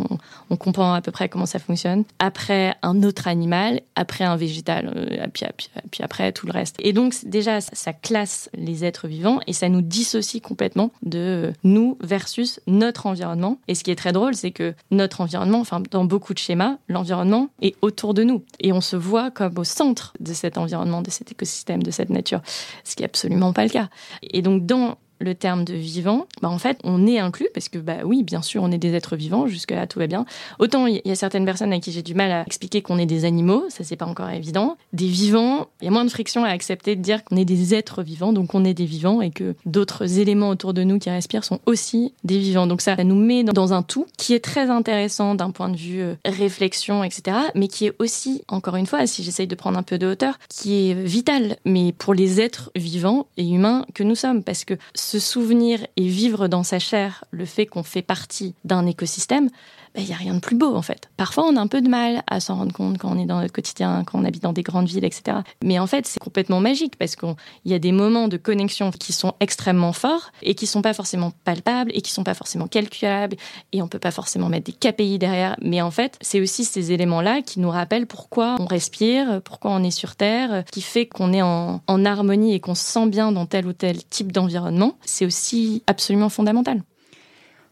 on, comprend à peu près comment ça fonctionne. Après un autre animal, après un végétal, euh, puis, après tout le reste. Et donc déjà ça classe les êtres vivants et ça nous dissocie complètement de nous versus notre environnement. Et ce qui est très drôle, c'est que notre environnement, enfin dans beaucoup de schémas, l'environnement est autour de nous et on se voit comme au centre de cet environnement, de cet écosystème, de cette nature, ce qui est absolument pas le cas. Et donc dans le terme de vivant, bah en fait, on est inclus parce que, bah oui, bien sûr, on est des êtres vivants, jusque-là, tout va bien. Autant il y a certaines personnes à qui j'ai du mal à expliquer qu'on est des animaux, ça c'est pas encore évident. Des vivants, il y a moins de friction à accepter de dire qu'on est des êtres vivants, donc on est des vivants et que d'autres éléments autour de nous qui respirent sont aussi des vivants. Donc ça, ça nous met dans un tout qui est très intéressant d'un point de vue euh, réflexion, etc., mais qui est aussi, encore une fois, si j'essaye de prendre un peu de hauteur, qui est vital, mais pour les êtres vivants et humains que nous sommes, parce que se souvenir et vivre dans sa chair le fait qu'on fait partie d'un écosystème, il ben, n'y a rien de plus beau en fait. Parfois, on a un peu de mal à s'en rendre compte quand on est dans notre quotidien, quand on habite dans des grandes villes, etc. Mais en fait, c'est complètement magique parce qu'il y a des moments de connexion qui sont extrêmement forts et qui sont pas forcément palpables et qui sont pas forcément calculables et on peut pas forcément mettre des KPI derrière. Mais en fait, c'est aussi ces éléments-là qui nous rappellent pourquoi on respire, pourquoi on est sur Terre, qui fait qu'on est en, en harmonie et qu'on se sent bien dans tel ou tel type d'environnement. C'est aussi absolument fondamental.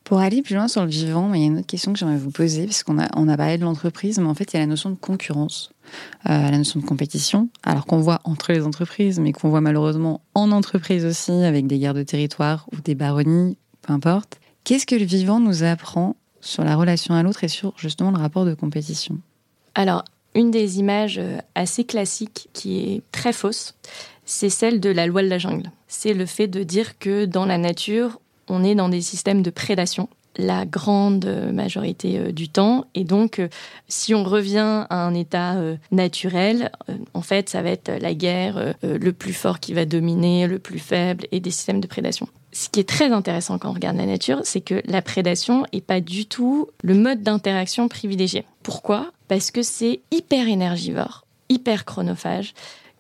Pour aller plus loin sur le vivant, il y a une autre question que j'aimerais vous poser, parce qu'on a, on a parlé de l'entreprise, mais en fait, il y a la notion de concurrence, euh, la notion de compétition, alors qu'on voit entre les entreprises, mais qu'on voit malheureusement en entreprise aussi, avec des guerres de territoire ou des baronnies peu importe. Qu'est-ce que le vivant nous apprend sur la relation à l'autre et sur justement le rapport de compétition? Alors, une des images euh, assez classiques qui est très fausse, c'est celle de la loi de la jungle. C'est le fait de dire que dans la nature, on est dans des systèmes de prédation la grande majorité euh, du temps. Et donc, euh, si on revient à un état naturel, en fait, ça va être la guerre, le plus fort qui va dominer, le plus faible, et des systèmes de prédation. Ce qui est très intéressant quand on regarde la nature, c'est que la prédation n'est pas du tout le mode d'interaction privilégié. Pourquoi? Parce que c'est hyper énergivore, hyper chronophage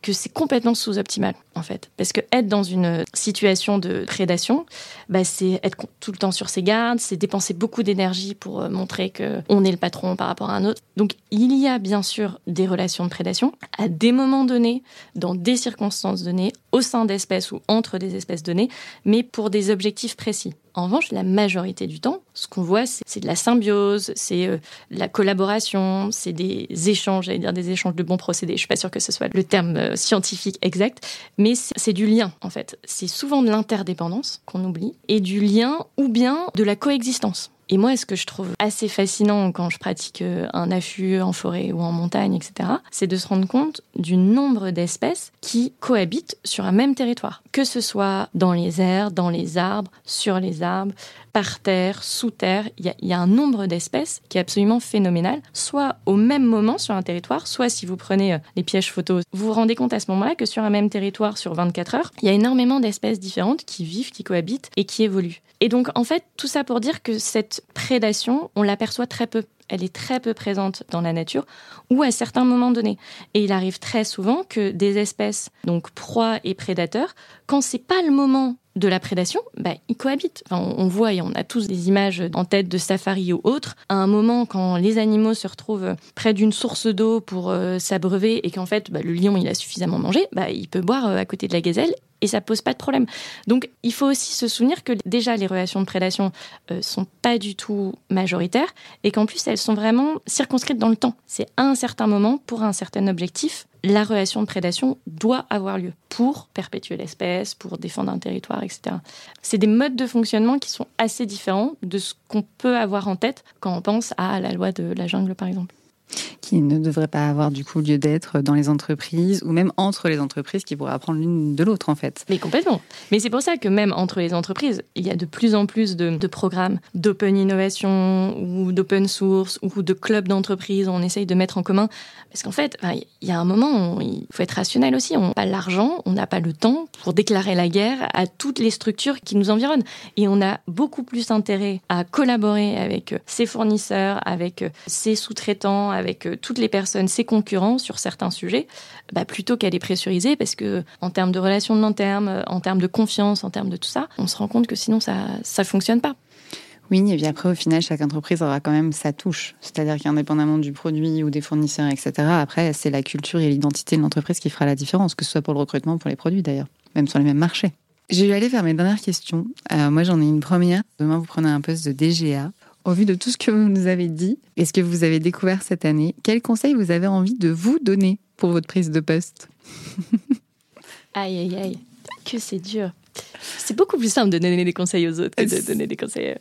que c'est complètement sous-optimal en fait. Parce que être dans une situation de prédation, bah, c'est être tout le temps sur ses gardes, c'est dépenser beaucoup d'énergie pour euh, montrer que on est le patron par rapport à un autre. Donc il y a bien sûr des relations de prédation à des moments donnés, dans des circonstances données, au sein d'espèces ou entre des espèces données, mais pour des objectifs précis. En revanche, la majorité du temps, ce qu'on voit, c'est de la symbiose, c'est euh, la collaboration, c'est des échanges, j'allais dire des échanges de bons procédés. Je suis pas sûre que ce soit le terme euh, scientifique exact, mais c'est du lien en fait. C'est souvent de l'interdépendance qu'on oublie et du lien ou bien de la coexistence. Et moi, ce que je trouve assez fascinant quand je pratique euh, un affût en forêt ou en montagne, etc., c'est de se rendre compte du nombre d'espèces qui cohabitent sur un même territoire. Que ce soit dans les airs, dans les arbres, sur les arbres, par terre, sous terre, il y, a un nombre d'espèces qui est absolument phénoménal, soit au même moment sur un territoire, soit si vous prenez euh, les pièges photos, vous vous rendez compte à ce moment-là que sur un même territoire, sur 24 heures, il y a énormément d'espèces différentes qui vivent, qui cohabitent et qui évoluent. Et donc, en fait, tout ça pour dire que cette prédation, on l'aperçoit très peu. Elle est très peu présente dans la nature ou à certains moments donnés. Et il arrive très souvent que des espèces, donc proies et prédateurs, quand c'est pas le moment de la prédation, bah, ils cohabitent. on, voit et on a tous des images en tête de safari ou autres. À un moment, quand les animaux se retrouvent près d'une source d'eau pour euh, s'abreuver et qu'en fait, bah, le lion il a suffisamment mangé, bah, il peut boire euh, à côté de la gazelle et ça pose pas de problème. Donc il faut aussi se souvenir que déjà les relations de prédation euh, sont pas du tout majoritaires et qu'en plus elles sont vraiment circonscrites dans le temps. C'est à un certain moment pour un certain objectif la relation de prédation doit avoir lieu pour perpétuer l'espèce, pour défendre un territoire, etc. C'est des modes de fonctionnement qui sont assez différents de ce qu'on peut avoir en tête quand on pense à la loi de la jungle, par exemple qui ne devrait pas avoir du coup lieu d'être dans les entreprises ou même entre les entreprises qui pourraient apprendre l'une de l'autre en fait. Mais complètement. Mais c'est pour ça que même entre les entreprises, il y a de plus en plus de, programmes d'open innovation ou d'open source ou de clubs d'entreprise où on essaye de mettre en commun. Parce qu'en fait, il y a un moment où il faut être rationnel aussi. On n'a pas l'argent, on n'a pas le temps pour déclarer la guerre à toutes les structures qui nous environnent. Et on a beaucoup plus intérêt à collaborer avec ses fournisseurs, avec ses sous-traitants, avec euh, toutes les personnes, ses concurrents sur certains sujets, bah, plutôt qu'à les pressuriser, parce que en termes de relations de long terme, en termes de confiance, en termes de tout ça, on se rend compte que sinon ça ça fonctionne pas. Oui, et puis après, au final, chaque entreprise aura quand même sa touche. C'est-à-dire qu'indépendamment du produit ou des fournisseurs, etc., après, c'est la culture et l'identité de l'entreprise qui fera la différence, que ce soit pour le recrutement ou pour les produits d'ailleurs, même sur les mêmes marchés. Je vais aller vers mes dernières questions. Euh, moi, j'en ai une première. Demain, vous prenez un poste de DGA. Au vu de tout ce que vous nous avez dit et ce que vous avez découvert cette année, quels conseils vous avez envie de vous donner pour votre prise de poste? Aïe, aïe, aïe. Que c'est dur. C'est beaucoup plus simple de donner des conseils aux autres que de donner des conseils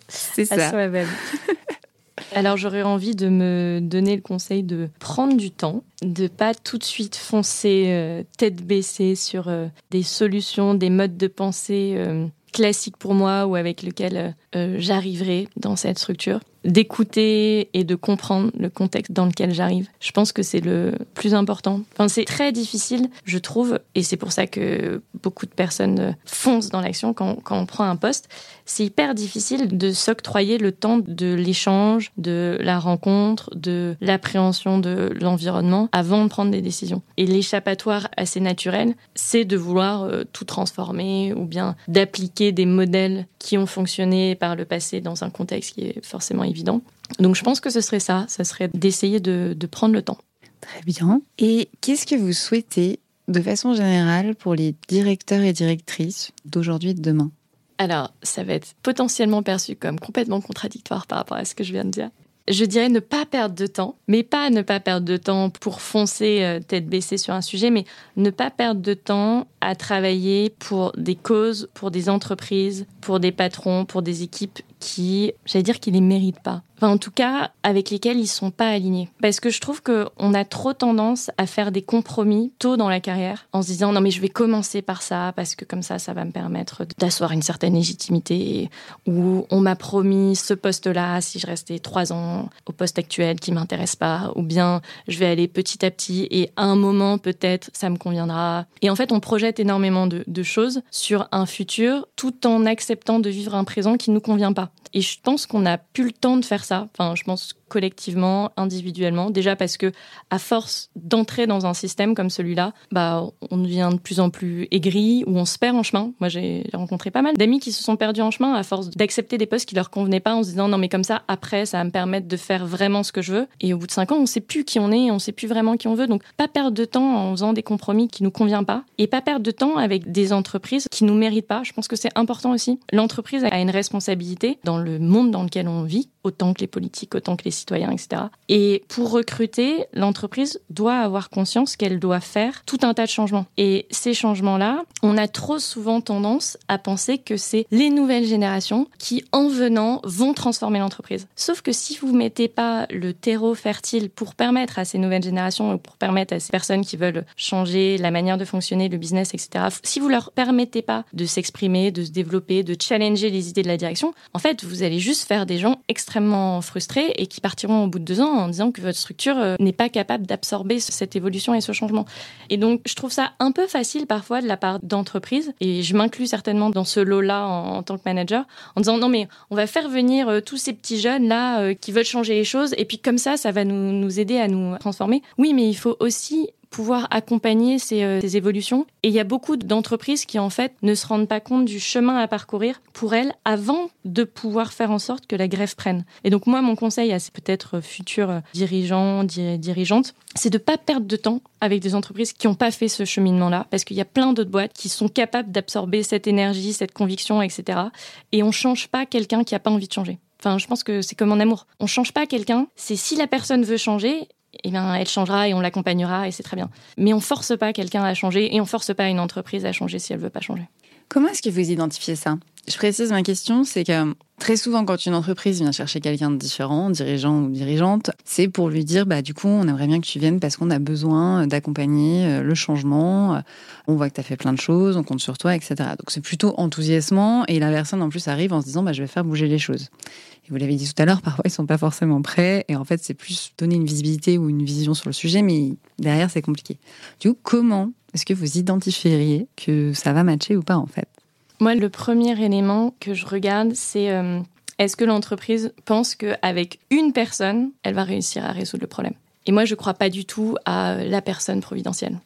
à soi-même. Alors j'aurais envie de me donner le conseil de prendre du temps, de pas tout de suite foncer euh, tête baissée sur euh, des solutions, des modes de pensée euh, classiques pour moi ou avec lesquels j'arriverai dans cette structure d'écouter et de comprendre le contexte dans lequel j'arrive. Je pense que c'est le plus important. Enfin, c'est très difficile, je trouve, et c'est pour ça que beaucoup de personnes foncent dans l'action quand, quand on prend un poste. C'est hyper difficile de s'octroyer le temps de l'échange, de la rencontre, de l'appréhension de l'environnement avant de prendre des décisions. Et l'échappatoire assez naturel, c'est de vouloir euh, tout transformer ou bien d'appliquer des modèles qui ont fonctionné par le passé dans un contexte qui est forcément évident. Donc je pense que ce serait ça, ça serait d'essayer de, de prendre le temps. Très bien. Et qu'est-ce que vous souhaitez de façon générale pour les directeurs et directrices d'aujourd'hui et de demain? Alors, ça va être potentiellement perçu comme complètement contradictoire par rapport à ce que je viens de dire. Je dirais ne pas perdre de temps, mais pas ne pas perdre de temps pour foncer euh, tête baissée sur un sujet, mais ne pas perdre de temps à travailler pour des causes, pour des entreprises, pour des patrons, pour des équipes qui, j'allais dire, qui les méritent pas. En tout cas, avec lesquels ils sont pas alignés. Parce que je trouve qu'on a trop tendance à faire des compromis tôt dans la carrière en se disant non mais je vais commencer par ça parce que comme ça, ça va me permettre d'asseoir une certaine légitimité ou on m'a promis ce poste-là si je restais trois ans au poste actuel qui m'intéresse pas ou bien je vais aller petit à petit et à un moment peut-être ça me conviendra. Et en fait, on projette énormément de, de choses sur un futur tout en acceptant de vivre un présent qui nous convient pas. Et je pense qu'on n'a plus le temps de faire ça. Enfin, je pense collectivement, individuellement. Déjà parce que, à force d'entrer dans un système comme celui-là, bah, on devient de plus en plus aigri ou on se perd en chemin. Moi, j'ai rencontré pas mal d'amis qui se sont perdus en chemin à force d'accepter des postes qui leur convenaient pas en se disant non, mais comme ça, après, ça va me permettre de faire vraiment ce que je veux. Et au bout de cinq ans, on sait plus qui on est, on sait plus vraiment qui on veut. Donc, pas perdre de temps en faisant des compromis qui nous conviennent pas et pas perdre de temps avec des entreprises qui nous méritent pas. Je pense que c'est important aussi. L'entreprise a une responsabilité dans le monde dans lequel on vit, autant que les politiques, autant que les citoyens, etc. Et pour recruter, l'entreprise doit avoir conscience qu'elle doit faire tout un tas de changements. Et ces changements-là, on a trop souvent tendance à penser que c'est les nouvelles générations qui, en venant, vont transformer l'entreprise. Sauf que si vous mettez pas le terreau fertile pour permettre à ces nouvelles générations, pour permettre à ces personnes qui veulent changer la manière de fonctionner, le business, etc., si vous leur permettez pas de s'exprimer, de se développer, de challenger les idées de la direction, en fait, vous allez juste faire des gens extrêmement frustrés et qui partiront au bout de deux ans en disant que votre structure euh, n'est pas capable d'absorber cette évolution et ce changement. Et donc, je trouve ça un peu facile parfois de la part d'entreprises, et je m'inclus certainement dans ce lot-là en, tant que manager, en disant non mais on va faire venir euh, tous ces petits jeunes là euh, qui veulent changer les choses, et puis comme ça, ça va nous, nous aider à nous transformer. Oui, mais il faut aussi pouvoir accompagner euh, ces, évolutions. Et il y a beaucoup d'entreprises qui, en fait, ne se rendent pas compte du chemin à parcourir pour elles avant de pouvoir faire en sorte que la grève prenne. Et donc, moi, mon conseil à ces peut-être futurs dirigeants, dirigeantes, c'est de pas perdre de temps avec des entreprises qui n'ont pas fait ce cheminement-là, parce qu'il y a plein d'autres boîtes qui sont capables d'absorber cette énergie, cette conviction, etc. Et on change pas quelqu'un qui n'a pas envie de changer. Enfin, je pense que c'est comme en amour. On change pas quelqu'un, c'est si la personne veut changer, eh bien, elle changera et on l'accompagnera et c'est très bien. Mais on force pas quelqu'un à changer et on force pas une entreprise à changer si elle veut pas changer. Comment est-ce que vous identifiez ça? Je précise ma question, c'est que très souvent quand une entreprise vient chercher quelqu'un de différent, dirigeant ou dirigeante, c'est pour lui dire bah du coup on aimerait bien que tu viennes parce qu'on a besoin d'accompagner euh, le changement. On voit que tu as fait plein de choses, on compte sur toi, etc. Donc c'est plutôt enthousiasmant et la personne en plus arrive en se disant bah je vais faire bouger les choses. Et vous l'avez dit tout à l'heure, parfois ils sont pas forcément prêts. Et en fait, c'est plus donner une visibilité ou une vision sur le sujet, mais derrière, c'est compliqué. Du coup, comment est-ce que vous identifieriez que ça va matcher ou pas en fait? Moi, le premier élément que je regarde, c'est euh, est-ce que l'entreprise pense qu'avec une personne, elle va réussir à résoudre le problème? Et moi, je ne crois pas du tout à la personne providentielle.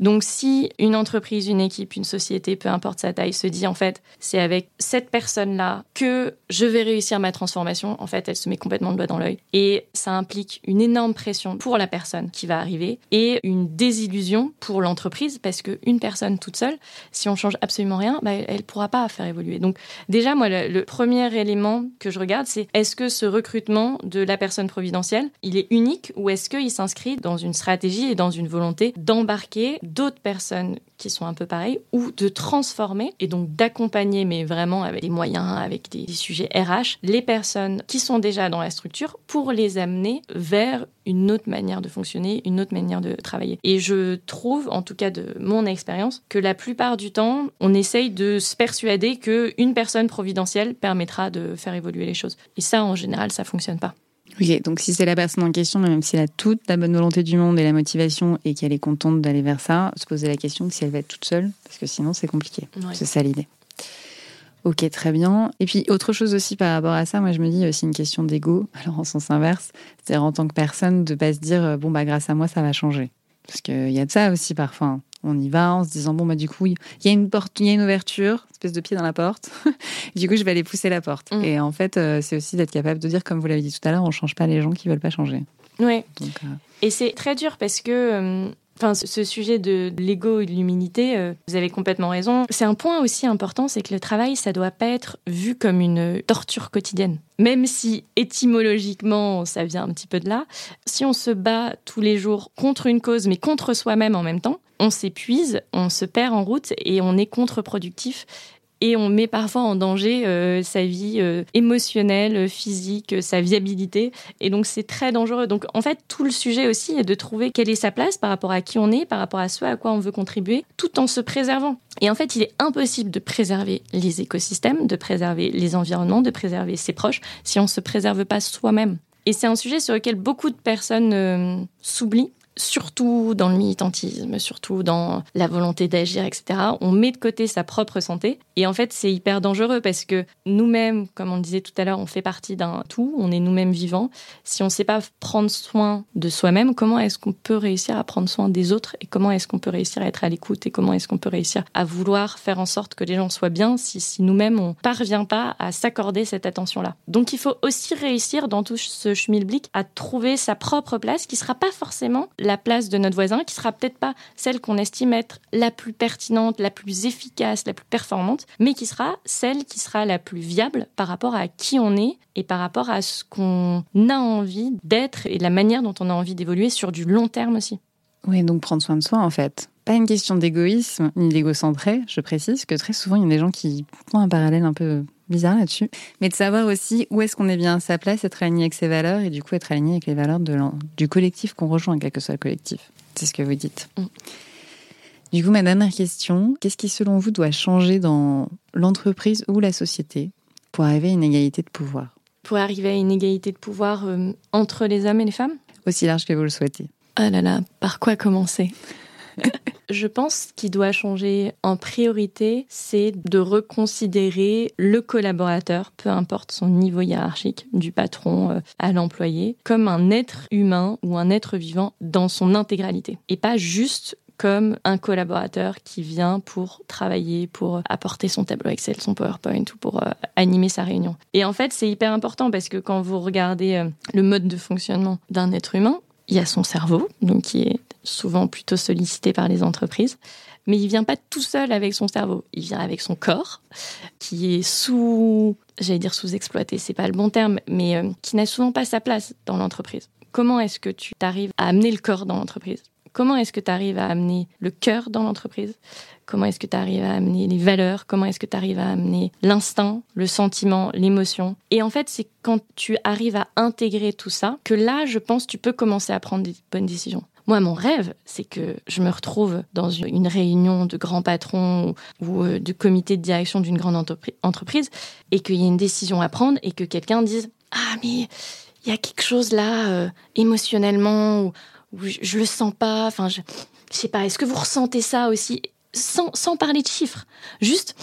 Donc si une entreprise, une équipe, une société, peu importe sa taille, se dit en fait, c'est avec cette personne-là que je vais réussir ma transformation, en fait, elle se met complètement le doigt dans l'œil. Et ça implique une énorme pression pour la personne qui va arriver et une désillusion pour l'entreprise parce qu'une personne toute seule, si on change absolument rien, bah, elle ne pourra pas faire évoluer. Donc déjà, moi, le, le premier élément que je regarde, c'est est-ce que ce recrutement de la personne providentielle, il est unique ou est-ce qu'il s'inscrit dans une stratégie et dans une volonté d'embarquer d'autres personnes qui sont un peu pareilles ou de transformer et donc d'accompagner, mais vraiment avec des moyens, avec des, sujets RH, les personnes qui sont déjà dans la structure pour les amener vers une autre manière de fonctionner, une autre manière de travailler. Et je trouve, en tout cas de mon expérience, que la plupart du temps, on essaye de se persuader qu'une personne providentielle permettra de faire évoluer les choses. Et ça, en général, ça fonctionne pas. Ok, donc si c'est la personne en question, même si elle a toute la bonne volonté du monde et la motivation et qu'elle est contente d'aller vers ça, se poser la question si elle va être toute seule, parce que sinon c'est compliqué. C'est ça l'idée. Ok, très bien. Et puis autre chose aussi par rapport à ça, moi je me dis aussi une question d'ego, alors en sens inverse, c'est-à-dire en tant que personne de pas se dire bon bah grâce à moi ça va changer, parce qu'il y a de ça aussi parfois. Hein on y va en se disant bon bah du coup il y a une porte, il y a une ouverture, espèce de pied dans la porte. du coup je vais aller pousser la porte. Mm. Et en fait euh, c'est aussi d'être capable de dire comme vous l'avez dit tout à l'heure, on change pas les gens qui veulent pas changer. Ouais. Donc, euh, Et c'est très dur parce que, euh, enfin, ce- sujet de l'ego et de l'humilité, euh, vous avez complètement raison. C'est un point aussi important, c'est que le travail, ça doit pas être vu comme une torture quotidienne. Même si étymologiquement, ça vient un petit peu de là. Si on se bat tous les jours contre une cause, mais contre soi-même en même temps, on s'épuise, on se perd en route et on est contre-productif. Et on met parfois en danger euh, sa vie euh, émotionnelle, physique, sa viabilité. Et donc, c'est très dangereux. Donc, en fait, tout le sujet aussi est de trouver quelle est sa place par rapport à qui on est, par rapport à ce à quoi on veut contribuer, tout en se préservant. Et en fait, il est impossible de préserver les écosystèmes, de préserver les environnements, de préserver ses proches, si on ne se préserve pas soi-même. Et c'est un sujet sur lequel beaucoup de personnes euh, s'oublient. Surtout dans le militantisme, surtout dans la volonté d'agir, etc. On met de côté sa propre santé. Et en fait, c'est hyper dangereux parce que nous-mêmes, comme on le disait tout à l'heure, on fait partie d'un tout, on est nous-mêmes vivants. Si on ne sait pas prendre soin de soi-même, comment est-ce qu'on peut réussir à prendre soin des autres et comment est-ce qu'on peut réussir à être à l'écoute et comment est-ce qu'on peut réussir à vouloir faire en sorte que les gens soient bien si, nous-mêmes on parvient pas à s'accorder cette attention-là. Donc il faut aussi réussir dans tout ce schmilblick à trouver sa propre place qui sera pas forcément la place de notre voisin, qui sera peut-être pas celle qu'on estime être la plus pertinente, la plus efficace, la plus performante, mais qui sera celle qui sera la plus viable par rapport à qui on est et par rapport à ce qu'on a envie d'être et la manière dont on a envie d'évoluer sur du long terme aussi. Oui, donc prendre soin de soi, en fait. Pas une question d'égoïsme ni d'égocentré, je précise, que très souvent, il y a des gens qui font un parallèle un peu bizarre là-dessus, mais de savoir aussi où est-ce qu'on est bien à sa place, être aligné avec ses valeurs et du coup être aligné avec les valeurs de du collectif qu'on rejoint, quel que soit le collectif. C'est ce que vous dites. Mm. Du coup, ma dernière question, qu'est-ce qui selon vous doit changer dans l'entreprise ou la société pour arriver à une égalité de pouvoir? Pour arriver à une égalité de pouvoir euh, entre les hommes et les femmes? Aussi large que vous le souhaitez. Ah là là, par quoi commencer? Je pense qu'il doit changer en priorité, c'est de reconsidérer le collaborateur, peu importe son niveau hiérarchique, du patron euh, à l'employé, comme un être humain ou un être vivant dans son intégralité. Et pas juste comme un collaborateur qui vient pour travailler, pour apporter son tableau Excel, son PowerPoint ou pour euh, animer sa réunion. Et en fait, c'est hyper important parce que quand vous regardez euh, le mode de fonctionnement d'un être humain, il y a son cerveau, donc qui est souvent plutôt sollicité par les entreprises, mais il vient pas tout seul avec son cerveau, il vient avec son corps, qui est sous, j'allais dire sous-exploité, c'est pas le bon terme, mais euh, qui n'a souvent pas sa place dans l'entreprise. Comment est-ce que tu t'arrives à amener le corps dans l'entreprise? Comment est-ce que tu arrives à amener le cœur dans l'entreprise? Comment est-ce que tu arrives à amener les valeurs? Comment est-ce que tu arrives à amener l'instinct, le sentiment, l'émotion? Et en fait, c'est quand tu arrives à intégrer tout ça que là, je pense, tu peux commencer à prendre des bonnes décisions. Moi, mon rêve, c'est que je me retrouve dans une réunion de grands patrons ou, euh, de comité de direction d'une grande entrepri- entreprise et qu'il y ait une décision à prendre et que quelqu'un dise Ah, mais il y a quelque chose là, euh, émotionnellement, ou, ou je, je le sens pas, enfin, je, je sais pas, est-ce que vous ressentez ça aussi sans, sans parler de chiffres. Juste,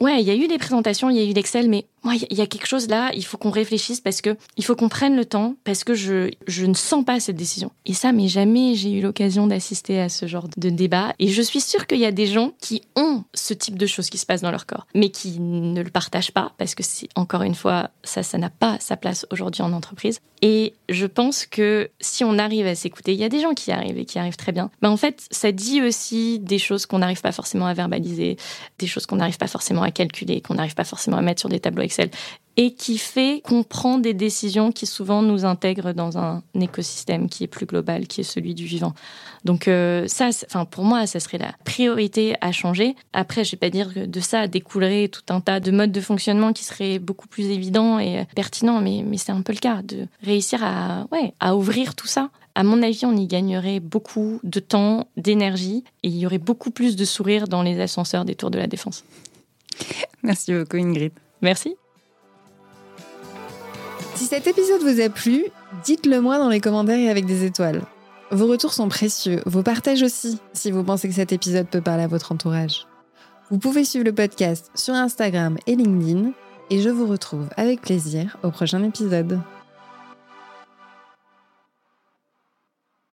ouais, il y a eu des présentations, il y a eu l'Excel, mais moi, il y a- quelque chose là, il faut qu'on réfléchisse parce que il faut qu'on prenne le temps parce que je, je ne sens pas cette décision. Et ça, mais jamais j'ai eu l'occasion d'assister à ce genre de débat. Et je suis sûre qu'il y a des gens qui ont ce type de choses qui se passent dans leur corps, mais qui ne le partagent pas parce que c'est encore une fois, ça, ça n'a pas sa place aujourd'hui en entreprise. Et je pense que si on arrive à s'écouter, il y a des gens qui arrivent et qui arrivent très bien. Mais en fait, ça dit aussi des choses qu'on n'arrive pas forcément à verbaliser, des choses qu'on n'arrive pas forcément à calculer, qu'on n'arrive pas forcément à mettre sur des tableaux Excel, et qui fait qu'on prend des décisions qui souvent nous intègrent dans un écosystème qui est plus global, qui est celui du vivant. Donc euh, ça, enfin pour moi, ça serait la priorité à changer. Après, je vais pas dire que de ça découlerait tout un tas de modes de fonctionnement qui seraient beaucoup plus évidents et pertinents, mais, mais c'est un peu le cas de réussir à, à ouvrir tout ça. À mon avis, on y gagnerait beaucoup de temps, d'énergie, et il y aurait beaucoup plus de sourires dans les ascenseurs des tours de la défense. Merci beaucoup, Ingrid. Merci. Si cet épisode vous a plu, dites-le moi dans les commentaires et avec des étoiles. Vos retours sont précieux, vos partages aussi, si vous pensez que cet épisode peut parler à votre entourage. Vous pouvez suivre le podcast sur Instagram et LinkedIn, et je vous retrouve avec plaisir au prochain épisode.